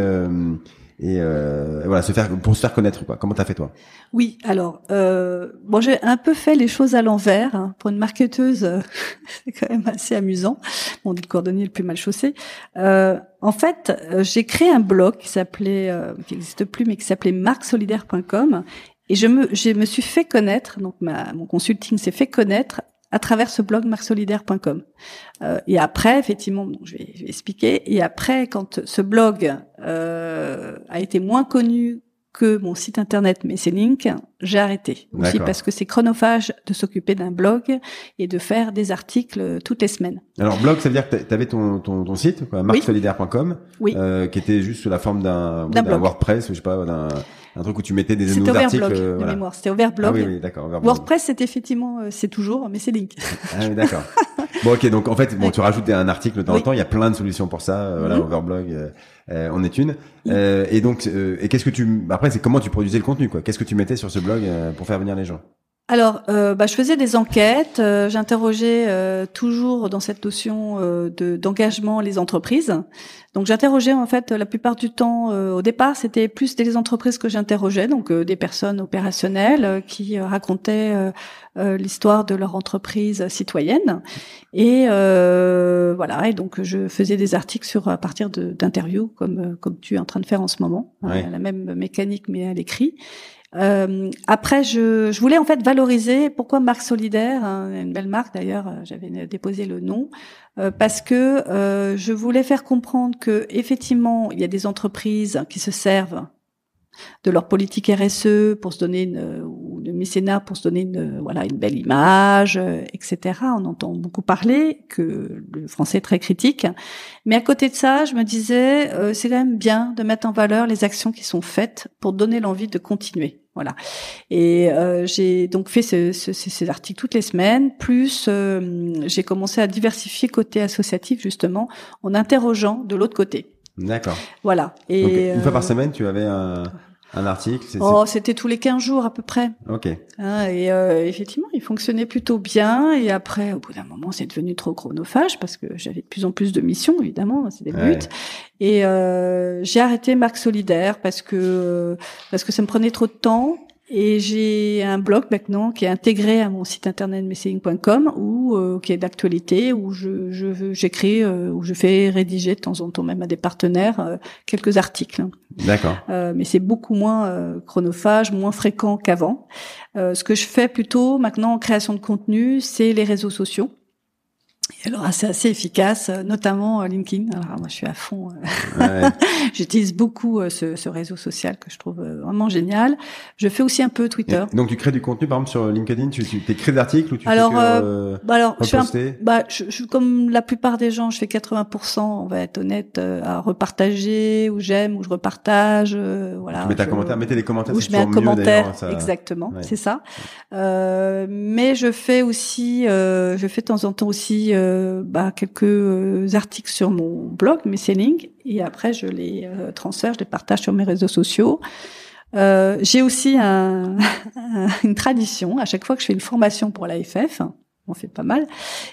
et, euh, voilà se faire pour se faire connaître quoi comment t'as fait toi? Oui alors euh, bon j'ai un peu fait les choses à l'envers hein. pour une marketeuse euh, c'est quand même assez amusant. On dit le cordonnier le plus mal chaussé. Euh, en fait euh, j'ai créé un blog qui s'appelait qui n'existe plus mais qui s'appelait marquesolidaire.com et je me je me suis fait connaître donc ma, mon consulting s'est fait connaître à travers ce blog marksolidaire.com. Euh, et après, effectivement, je, vais, je, vais, expliquer. Et après, quand ce blog euh, a été moins connu que mon site internet Messelink, j'ai arrêté. Aussi parce que c'est chronophage de s'occuper d'un blog et de faire des articles toutes les semaines. Alors blog, ça veut dire que tu avais ton, ton, ton site, marksolidaire.com, oui. euh, qui était juste sous la forme d'un WordPress, je sais pas, d'un un truc où tu mettais des nouveaux articles. C'était euh, voilà. mémoire. C'était Overblog. Ah oui, oui d'accord. WordPress, c'est effectivement, euh, c'est toujours, mais c'est Link. ah oui, d'accord. bon, ok, donc en fait, bon, tu rajoutes un article de temps en temps. Il y a plein de solutions pour ça. Euh, voilà, mhm. Overblog, euh, on est une. Euh, et donc, et qu'est-ce que tu, après, c'est comment tu produisais le contenu, quoi. Qu'est-ce que tu mettais sur ce blog pour faire venir les gens? Alors, euh, bah, je faisais des enquêtes, euh, j'interrogeais euh, toujours dans cette notion de d'engagement les entreprises. Donc, j'interrogeais en fait la plupart du temps. au départ, c'était plus des entreprises que j'interrogeais, donc des personnes opérationnelles qui racontaient l'histoire de leur entreprise citoyenne. Et voilà, et donc je faisais des articles sur à partir d'interviews comme comme tu es en train de faire en ce moment, la même mécanique mais à l'écrit. Euh, après, je, je, voulais en fait valoriser pourquoi marque solidaire, hein, une belle marque d'ailleurs, euh, j'avais déposé le nom, euh, parce que euh, je voulais faire comprendre que effectivement il y a des entreprises qui se servent de leur politique RSE pour se donner une, ou de mécénat pour se donner une, voilà une belle image, etc. On entend beaucoup parler que le français est très critique, mais à côté de ça, je me disais euh, c'est quand même bien de mettre en valeur les actions qui sont faites pour donner l'envie de continuer. Voilà. Et euh, j'ai donc fait ce, ce, ces articles toutes les semaines. Plus euh, j'ai commencé à diversifier côté associatif justement en interrogeant de l'autre côté. D'accord. Voilà. Et une fois par semaine, tu avais un un article Oh, c'était tous les 15 jours à peu près. Ok. Hein, et euh, effectivement, il fonctionnait plutôt bien. Et après, au bout d'un moment, c'est devenu trop chronophage parce que j'avais de plus en plus de missions, évidemment, c'est des buts. Et euh, j'ai arrêté Marque Solidaire parce que parce que ça me prenait trop de temps et j'ai un blog maintenant qui est intégré à mon site internet messaging.com ou euh, qui est d'actualité où je je j'écris euh, où je fais rédiger de temps en temps même à des partenaires euh, quelques articles. D'accord. Euh, mais c'est beaucoup moins chronophage, moins fréquent qu'avant. ce que je fais plutôt maintenant en création de contenu, c'est les réseaux sociaux. Alors, c'est assez efficace, euh, notamment euh, LinkedIn. Alors, moi, je suis à fond. Euh, ouais. J'utilise beaucoup ce, ce, réseau social que je trouve vraiment génial. Je fais aussi un peu Twitter. Et donc, tu crées du contenu, par exemple, sur LinkedIn. Tu, tu écris d'articles ou tu alors, fais euh, bah alors, je, fais bah, je, je, comme la plupart des gens, je fais 80%. On va être honnête à repartager ou j'aime ou je repartage. voilà. Tu mets ta commentaire, mettez des commentaires. Ou je mets un commentaire. Ça... Exactement, c'est ça. mais je fais aussi, je fais de temps en temps aussi euh, bah, quelques euh, articles sur mon blog, Messeling, et après je les euh, transfère, je les partage sur mes réseaux sociaux. j'ai aussi un, une tradition, à chaque fois que je fais une formation pour l'AFF, on fait pas mal.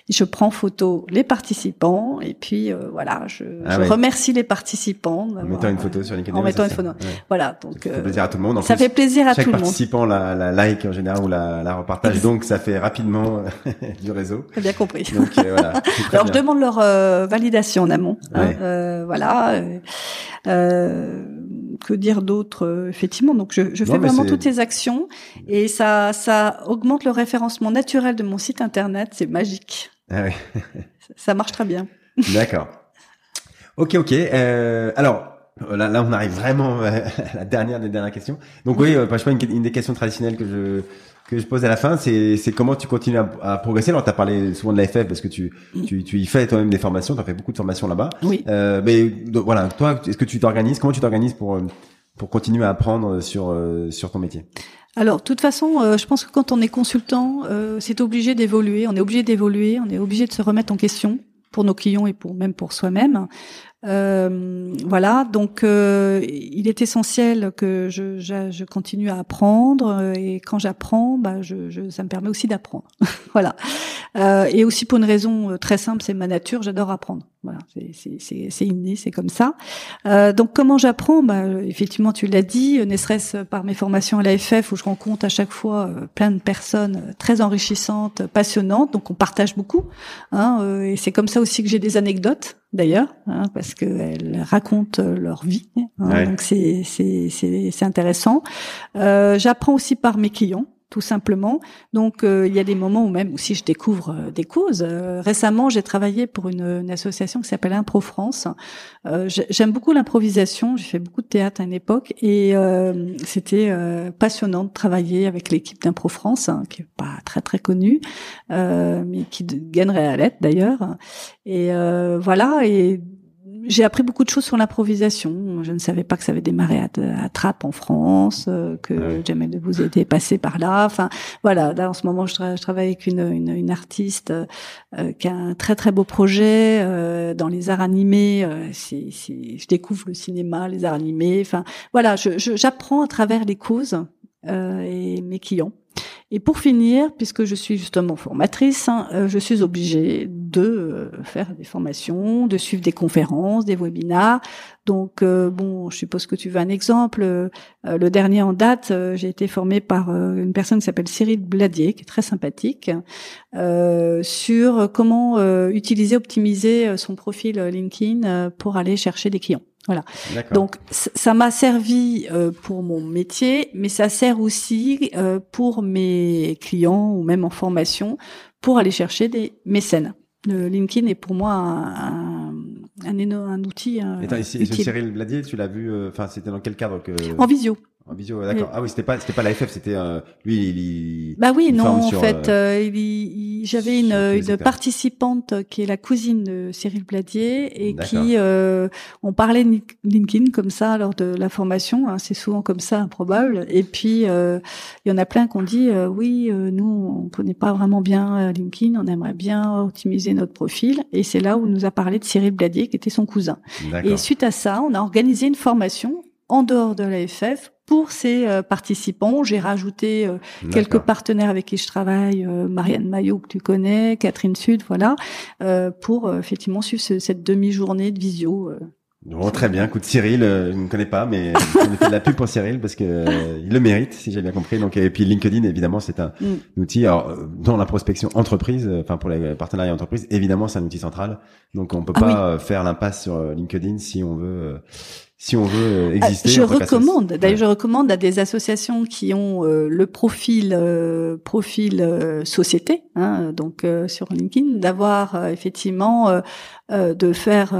Je prends photo les participants et puis euh, voilà, je, ah je remercie les participants. En mettant une photo sur LinkedIn. En mettant une photo. Voilà, donc ça fait plaisir à tout le monde. En ça fait plaisir à tout le monde. Chaque participant la, la, like en général ou la, la repartage, donc ça fait rapidement du réseau. Bien compris. Donc euh, voilà. Alors je demande leur euh, validation en amont. Hein, voilà. Euh, que dire d'autre euh, effectivement. Donc je, je fais vraiment toutes ces actions et ça ça augmente le référencement naturel de mon site internet. C'est magique. Ah ça marche très bien. D'accord. Ok ok. Euh, alors Là, là, on arrive vraiment à la dernière des dernières questions. Donc oui, euh, je sais pas, une, une, des questions traditionnelles que je que je pose à la fin, c'est comment tu continues à, à progresser. Alors, tu as parlé souvent de l'AFF parce que tu, tu, tu y fais toi-même des formations, tu as fait beaucoup de formations là-bas. Oui. Euh, mais voilà, toi, est-ce que tu t'organises Comment tu t'organises pour pour continuer à apprendre sur sur ton métier? Alors, de toute façon, je pense que quand on est consultant, c'est obligé d'évoluer. On est obligé d'évoluer. On est obligé de se remettre en question pour nos clients et pour même pour soi-même. Euh, voilà, donc euh, il est essentiel que je, je, continue à apprendre et quand j'apprends, bah, je, je, ça me permet aussi d'apprendre. voilà, euh, et aussi pour une raison euh, très simple, c'est ma nature, j'adore apprendre. Voilà, c'est inné, c'est comme ça. Euh, donc comment j'apprends? Bah, Effectivement, tu l'as dit, ne serait-ce par mes formations à l'AFF où je rencontre à chaque fois euh, plein de personnes très enrichissantes, passionnantes. Donc on partage beaucoup, hein, et c'est comme ça aussi que j'ai des anecdotes d'ailleurs, hein, parce qu'elles racontent leur vie. Hein, Donc c'est c'est intéressant. Euh, J'apprends aussi par mes clients tout simplement. Donc euh, il y a des moments où même aussi je découvre euh, des causes. Euh, récemment, j'ai travaillé pour une, association qui s'appelle Impro France. J'aime beaucoup l'improvisation. J'ai fait beaucoup de théâtre à une époque et c'était passionnant de travailler avec l'équipe d'Impro France, hein, qui est pas très très connue, mais qui gagnerait à l'être d'ailleurs. Et voilà. J'ai appris beaucoup de choses sur l'improvisation. Je ne savais pas que ça avait démarré à, à Trappes en France, euh, que jamais de vous était passé par là. Enfin, voilà. Là, en ce moment, je, travaille avec une, une, une artiste euh, qui a un très très beau projet euh, dans les arts animés. Euh, c'est, je découvre le cinéma, les arts animés. Enfin, voilà. j'apprends à travers les causes et mes clients. Et pour finir, puisque je suis justement formatrice, hein, euh, je suis obligée de euh, faire des formations, de suivre des conférences, des webinars. Donc, euh, bon, je suppose que tu veux un exemple. le dernier en date, j'ai été formée par une personne qui s'appelle Cyril Bladier, qui est très sympathique, sur comment utiliser, optimiser son profil LinkedIn pour aller chercher des clients. Voilà. Donc ça m'a servi euh, pour mon métier, mais ça sert aussi euh, pour mes clients ou même en formation pour aller chercher des mécènes. Le LinkedIn est pour moi un, un, un, outil. Euh, Attends, ici, Cyril Bladier, tu l'as vu. Enfin, c'était dans quel cadre que En visio. En visio, d'accord. Ah oui, c'était pas, c'était pas l'AFF, c'était euh, lui, il, il, Bah oui, non, en fait, euh, euh il, j'avais une, une participante qui est la cousine de Cyril Bladier et qui, euh, on parlait de LinkedIn comme ça lors de la formation. Hein, c'est souvent comme ça, improbable. Et puis, euh, il y en a plein qui ont dit, oui, nous, on connaît pas vraiment bien LinkedIn, on aimerait bien optimiser notre profil. Et c'est là où on nous a parlé de Cyril Bladier, qui était son cousin. Et suite à ça, on a organisé une formation en dehors de l'AFF pour ces euh, participants. J'ai rajouté euh, quelques partenaires avec qui je travaille, euh, Marianne Maillot que tu connais, Catherine Sud, voilà, pour effectivement suivre cette demi-journée de visio. Bon, très bien. Écoute, Cyril, je ne connais pas, mais on fait de la pub pour Cyril parce que il le mérite, si j'ai bien compris. Donc, et puis LinkedIn, évidemment, c'est un mm. outil. Alors, dans la prospection entreprise, enfin pour les partenariats entreprises, évidemment, c'est un outil central. Donc, on peut ah pas faire l'impasse sur LinkedIn si on veut si on veut euh, ah, exister. Je recommande. D'ailleurs, je recommande à des associations qui ont euh, le profil euh, profil société, hein, donc sur LinkedIn, d'avoir effectivement de faire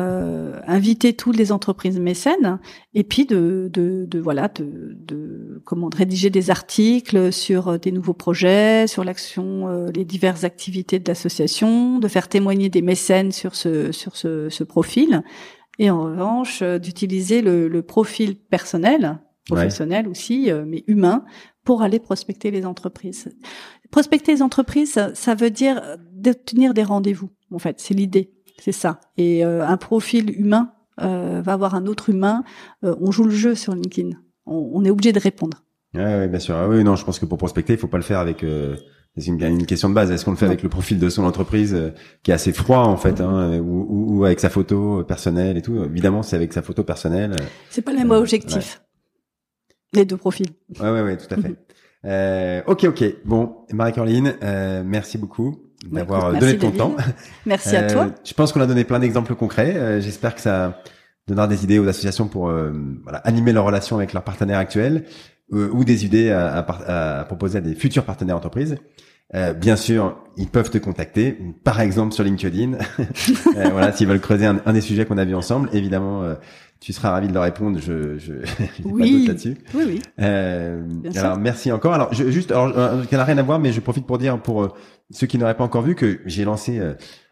inviter toutes les entreprises mécènes et puis de, de, de voilà de, de comment de rédiger des articles sur des nouveaux projets, sur l'action, les diverses activités de l'association, de faire témoigner des mécènes sur ce sur ce, ce profil et en revanche euh, d'utiliser le, le, profil personnel, professionnel aussi, euh, mais humain, pour aller prospecter les entreprises. Prospecter les entreprises, ça veut dire tenir des rendez-vous. En fait, c'est l'idée, c'est ça. Et euh, un profil humain va avoir un autre humain. on joue le jeu sur LinkedIn. On, on est obligé de répondre. Ouais, bien sûr. Ah oui, non, je pense que pour prospecter, il faut pas le faire avec c'est une, une, question de base. Est-ce qu'on le fait avec le profil de son entreprise euh, qui est assez froid en fait, hein, ou, ou, avec sa photo personnelle et tout? Évidemment, c'est avec sa photo personnelle. C'est pas le même objectif. Les deux profils. Ouais, ouais, ouais, tout à fait. euh, ok, ok. Bon, Marie-Caroline, euh, merci beaucoup d'avoir donné ton temps. Merci à toi. Je pense qu'on a donné plein d'exemples concrets. J'espère que ça donnera des idées aux associations pour voilà, animer leur relation avec leurs partenaires actuels ou des idées à, à, à, proposer à des futurs partenaires entreprises. Euh, bien sûr, ils peuvent te contacter, par exemple sur LinkedIn. euh, voilà, s'ils veulent creuser un, un, des sujets qu'on a vu ensemble, évidemment, euh, tu seras ravi de leur répondre. Je, je, oui. pas là-dessus. Oui, oui. Euh, alors, merci encore. Alors, je, juste, alors, euh, qui n'a rien à voir, mais je profite pour dire pour euh, ceux qui n'auraient pas encore vu que j'ai lancé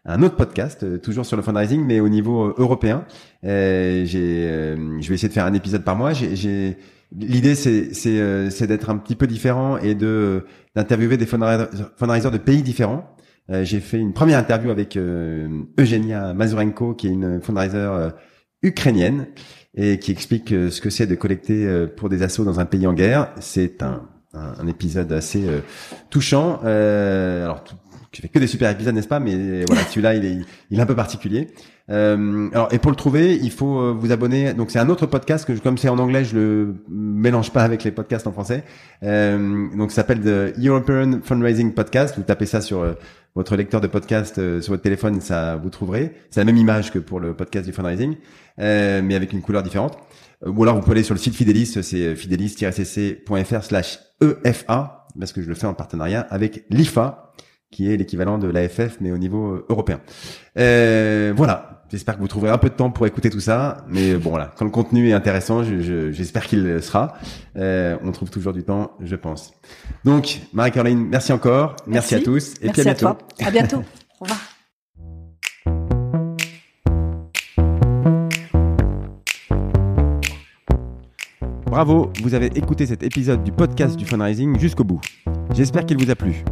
un autre podcast, toujours sur le fundraising, mais au niveau européen, Euh, j'ai, euh, je vais essayer de faire un épisode par mois. J'ai, j'ai... L'idée, euh, c'est d'être un petit peu différent et de d'interviewer des fundraisers de pays différents. Euh, j'ai fait une première interview avec Eugenia Mazurenko, qui est une fundraiser ukrainienne et qui explique ce que c'est de collecter pour des assauts dans un pays en guerre. C'est un, un, épisode assez touchant. alors, tu fais que des super épisodes, n'est-ce pas? Mais voilà, celui-là, il est, il est un peu particulier. Euh, alors, et pour le trouver, il faut euh, vous abonner. Donc, c'est un autre podcast que, comme c'est en anglais, je le mélange pas avec les podcasts en français. Euh, donc, ça s'appelle The European Fundraising Podcast. Vous tapez ça sur euh, votre lecteur de podcast euh, sur votre téléphone, ça vous trouverez. C'est la même image que pour le podcast du fundraising, mais avec une couleur différente. Ou alors, vous pouvez aller sur le site Fidelis, c'est fidelis-cc.fr/slash EFA, parce que je le fais en partenariat avec l'IFA qui est l'équivalent de l'AFF mais au niveau euh, européen. Euh, voilà, j'espère que vous trouverez un peu de temps pour écouter tout ça, mais bon voilà, quand le contenu est intéressant, j'espère qu'il sera. Euh, on trouve toujours du temps, je pense. Donc, Marie-Caroline, merci encore, merci, à tous, et puis à bientôt. À, toi. à bientôt. Au revoir. Bravo, vous avez écouté cet épisode du podcast du fundraising jusqu'au bout. J'espère qu'il vous a plu.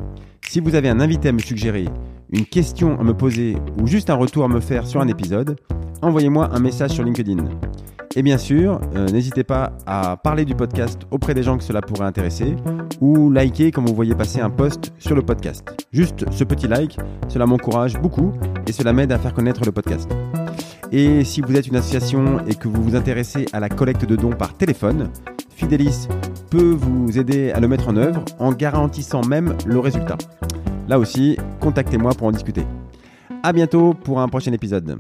Si vous avez un invité à me suggérer, une question à me poser ou juste un retour à me faire sur un épisode, envoyez-moi un message sur LinkedIn. Et bien sûr, euh, n'hésitez pas à parler du podcast auprès des gens que cela pourrait intéresser ou liker quand vous voyez passer un post sur le podcast. Juste ce petit like, cela m'encourage beaucoup et cela m'aide à faire connaître le podcast. Et si vous êtes une association et que vous vous intéressez à la collecte de dons par téléphone, Fidelis peut vous aider à le mettre en œuvre en garantissant même le résultat. Là aussi, contactez-moi pour en discuter. À bientôt pour un prochain épisode.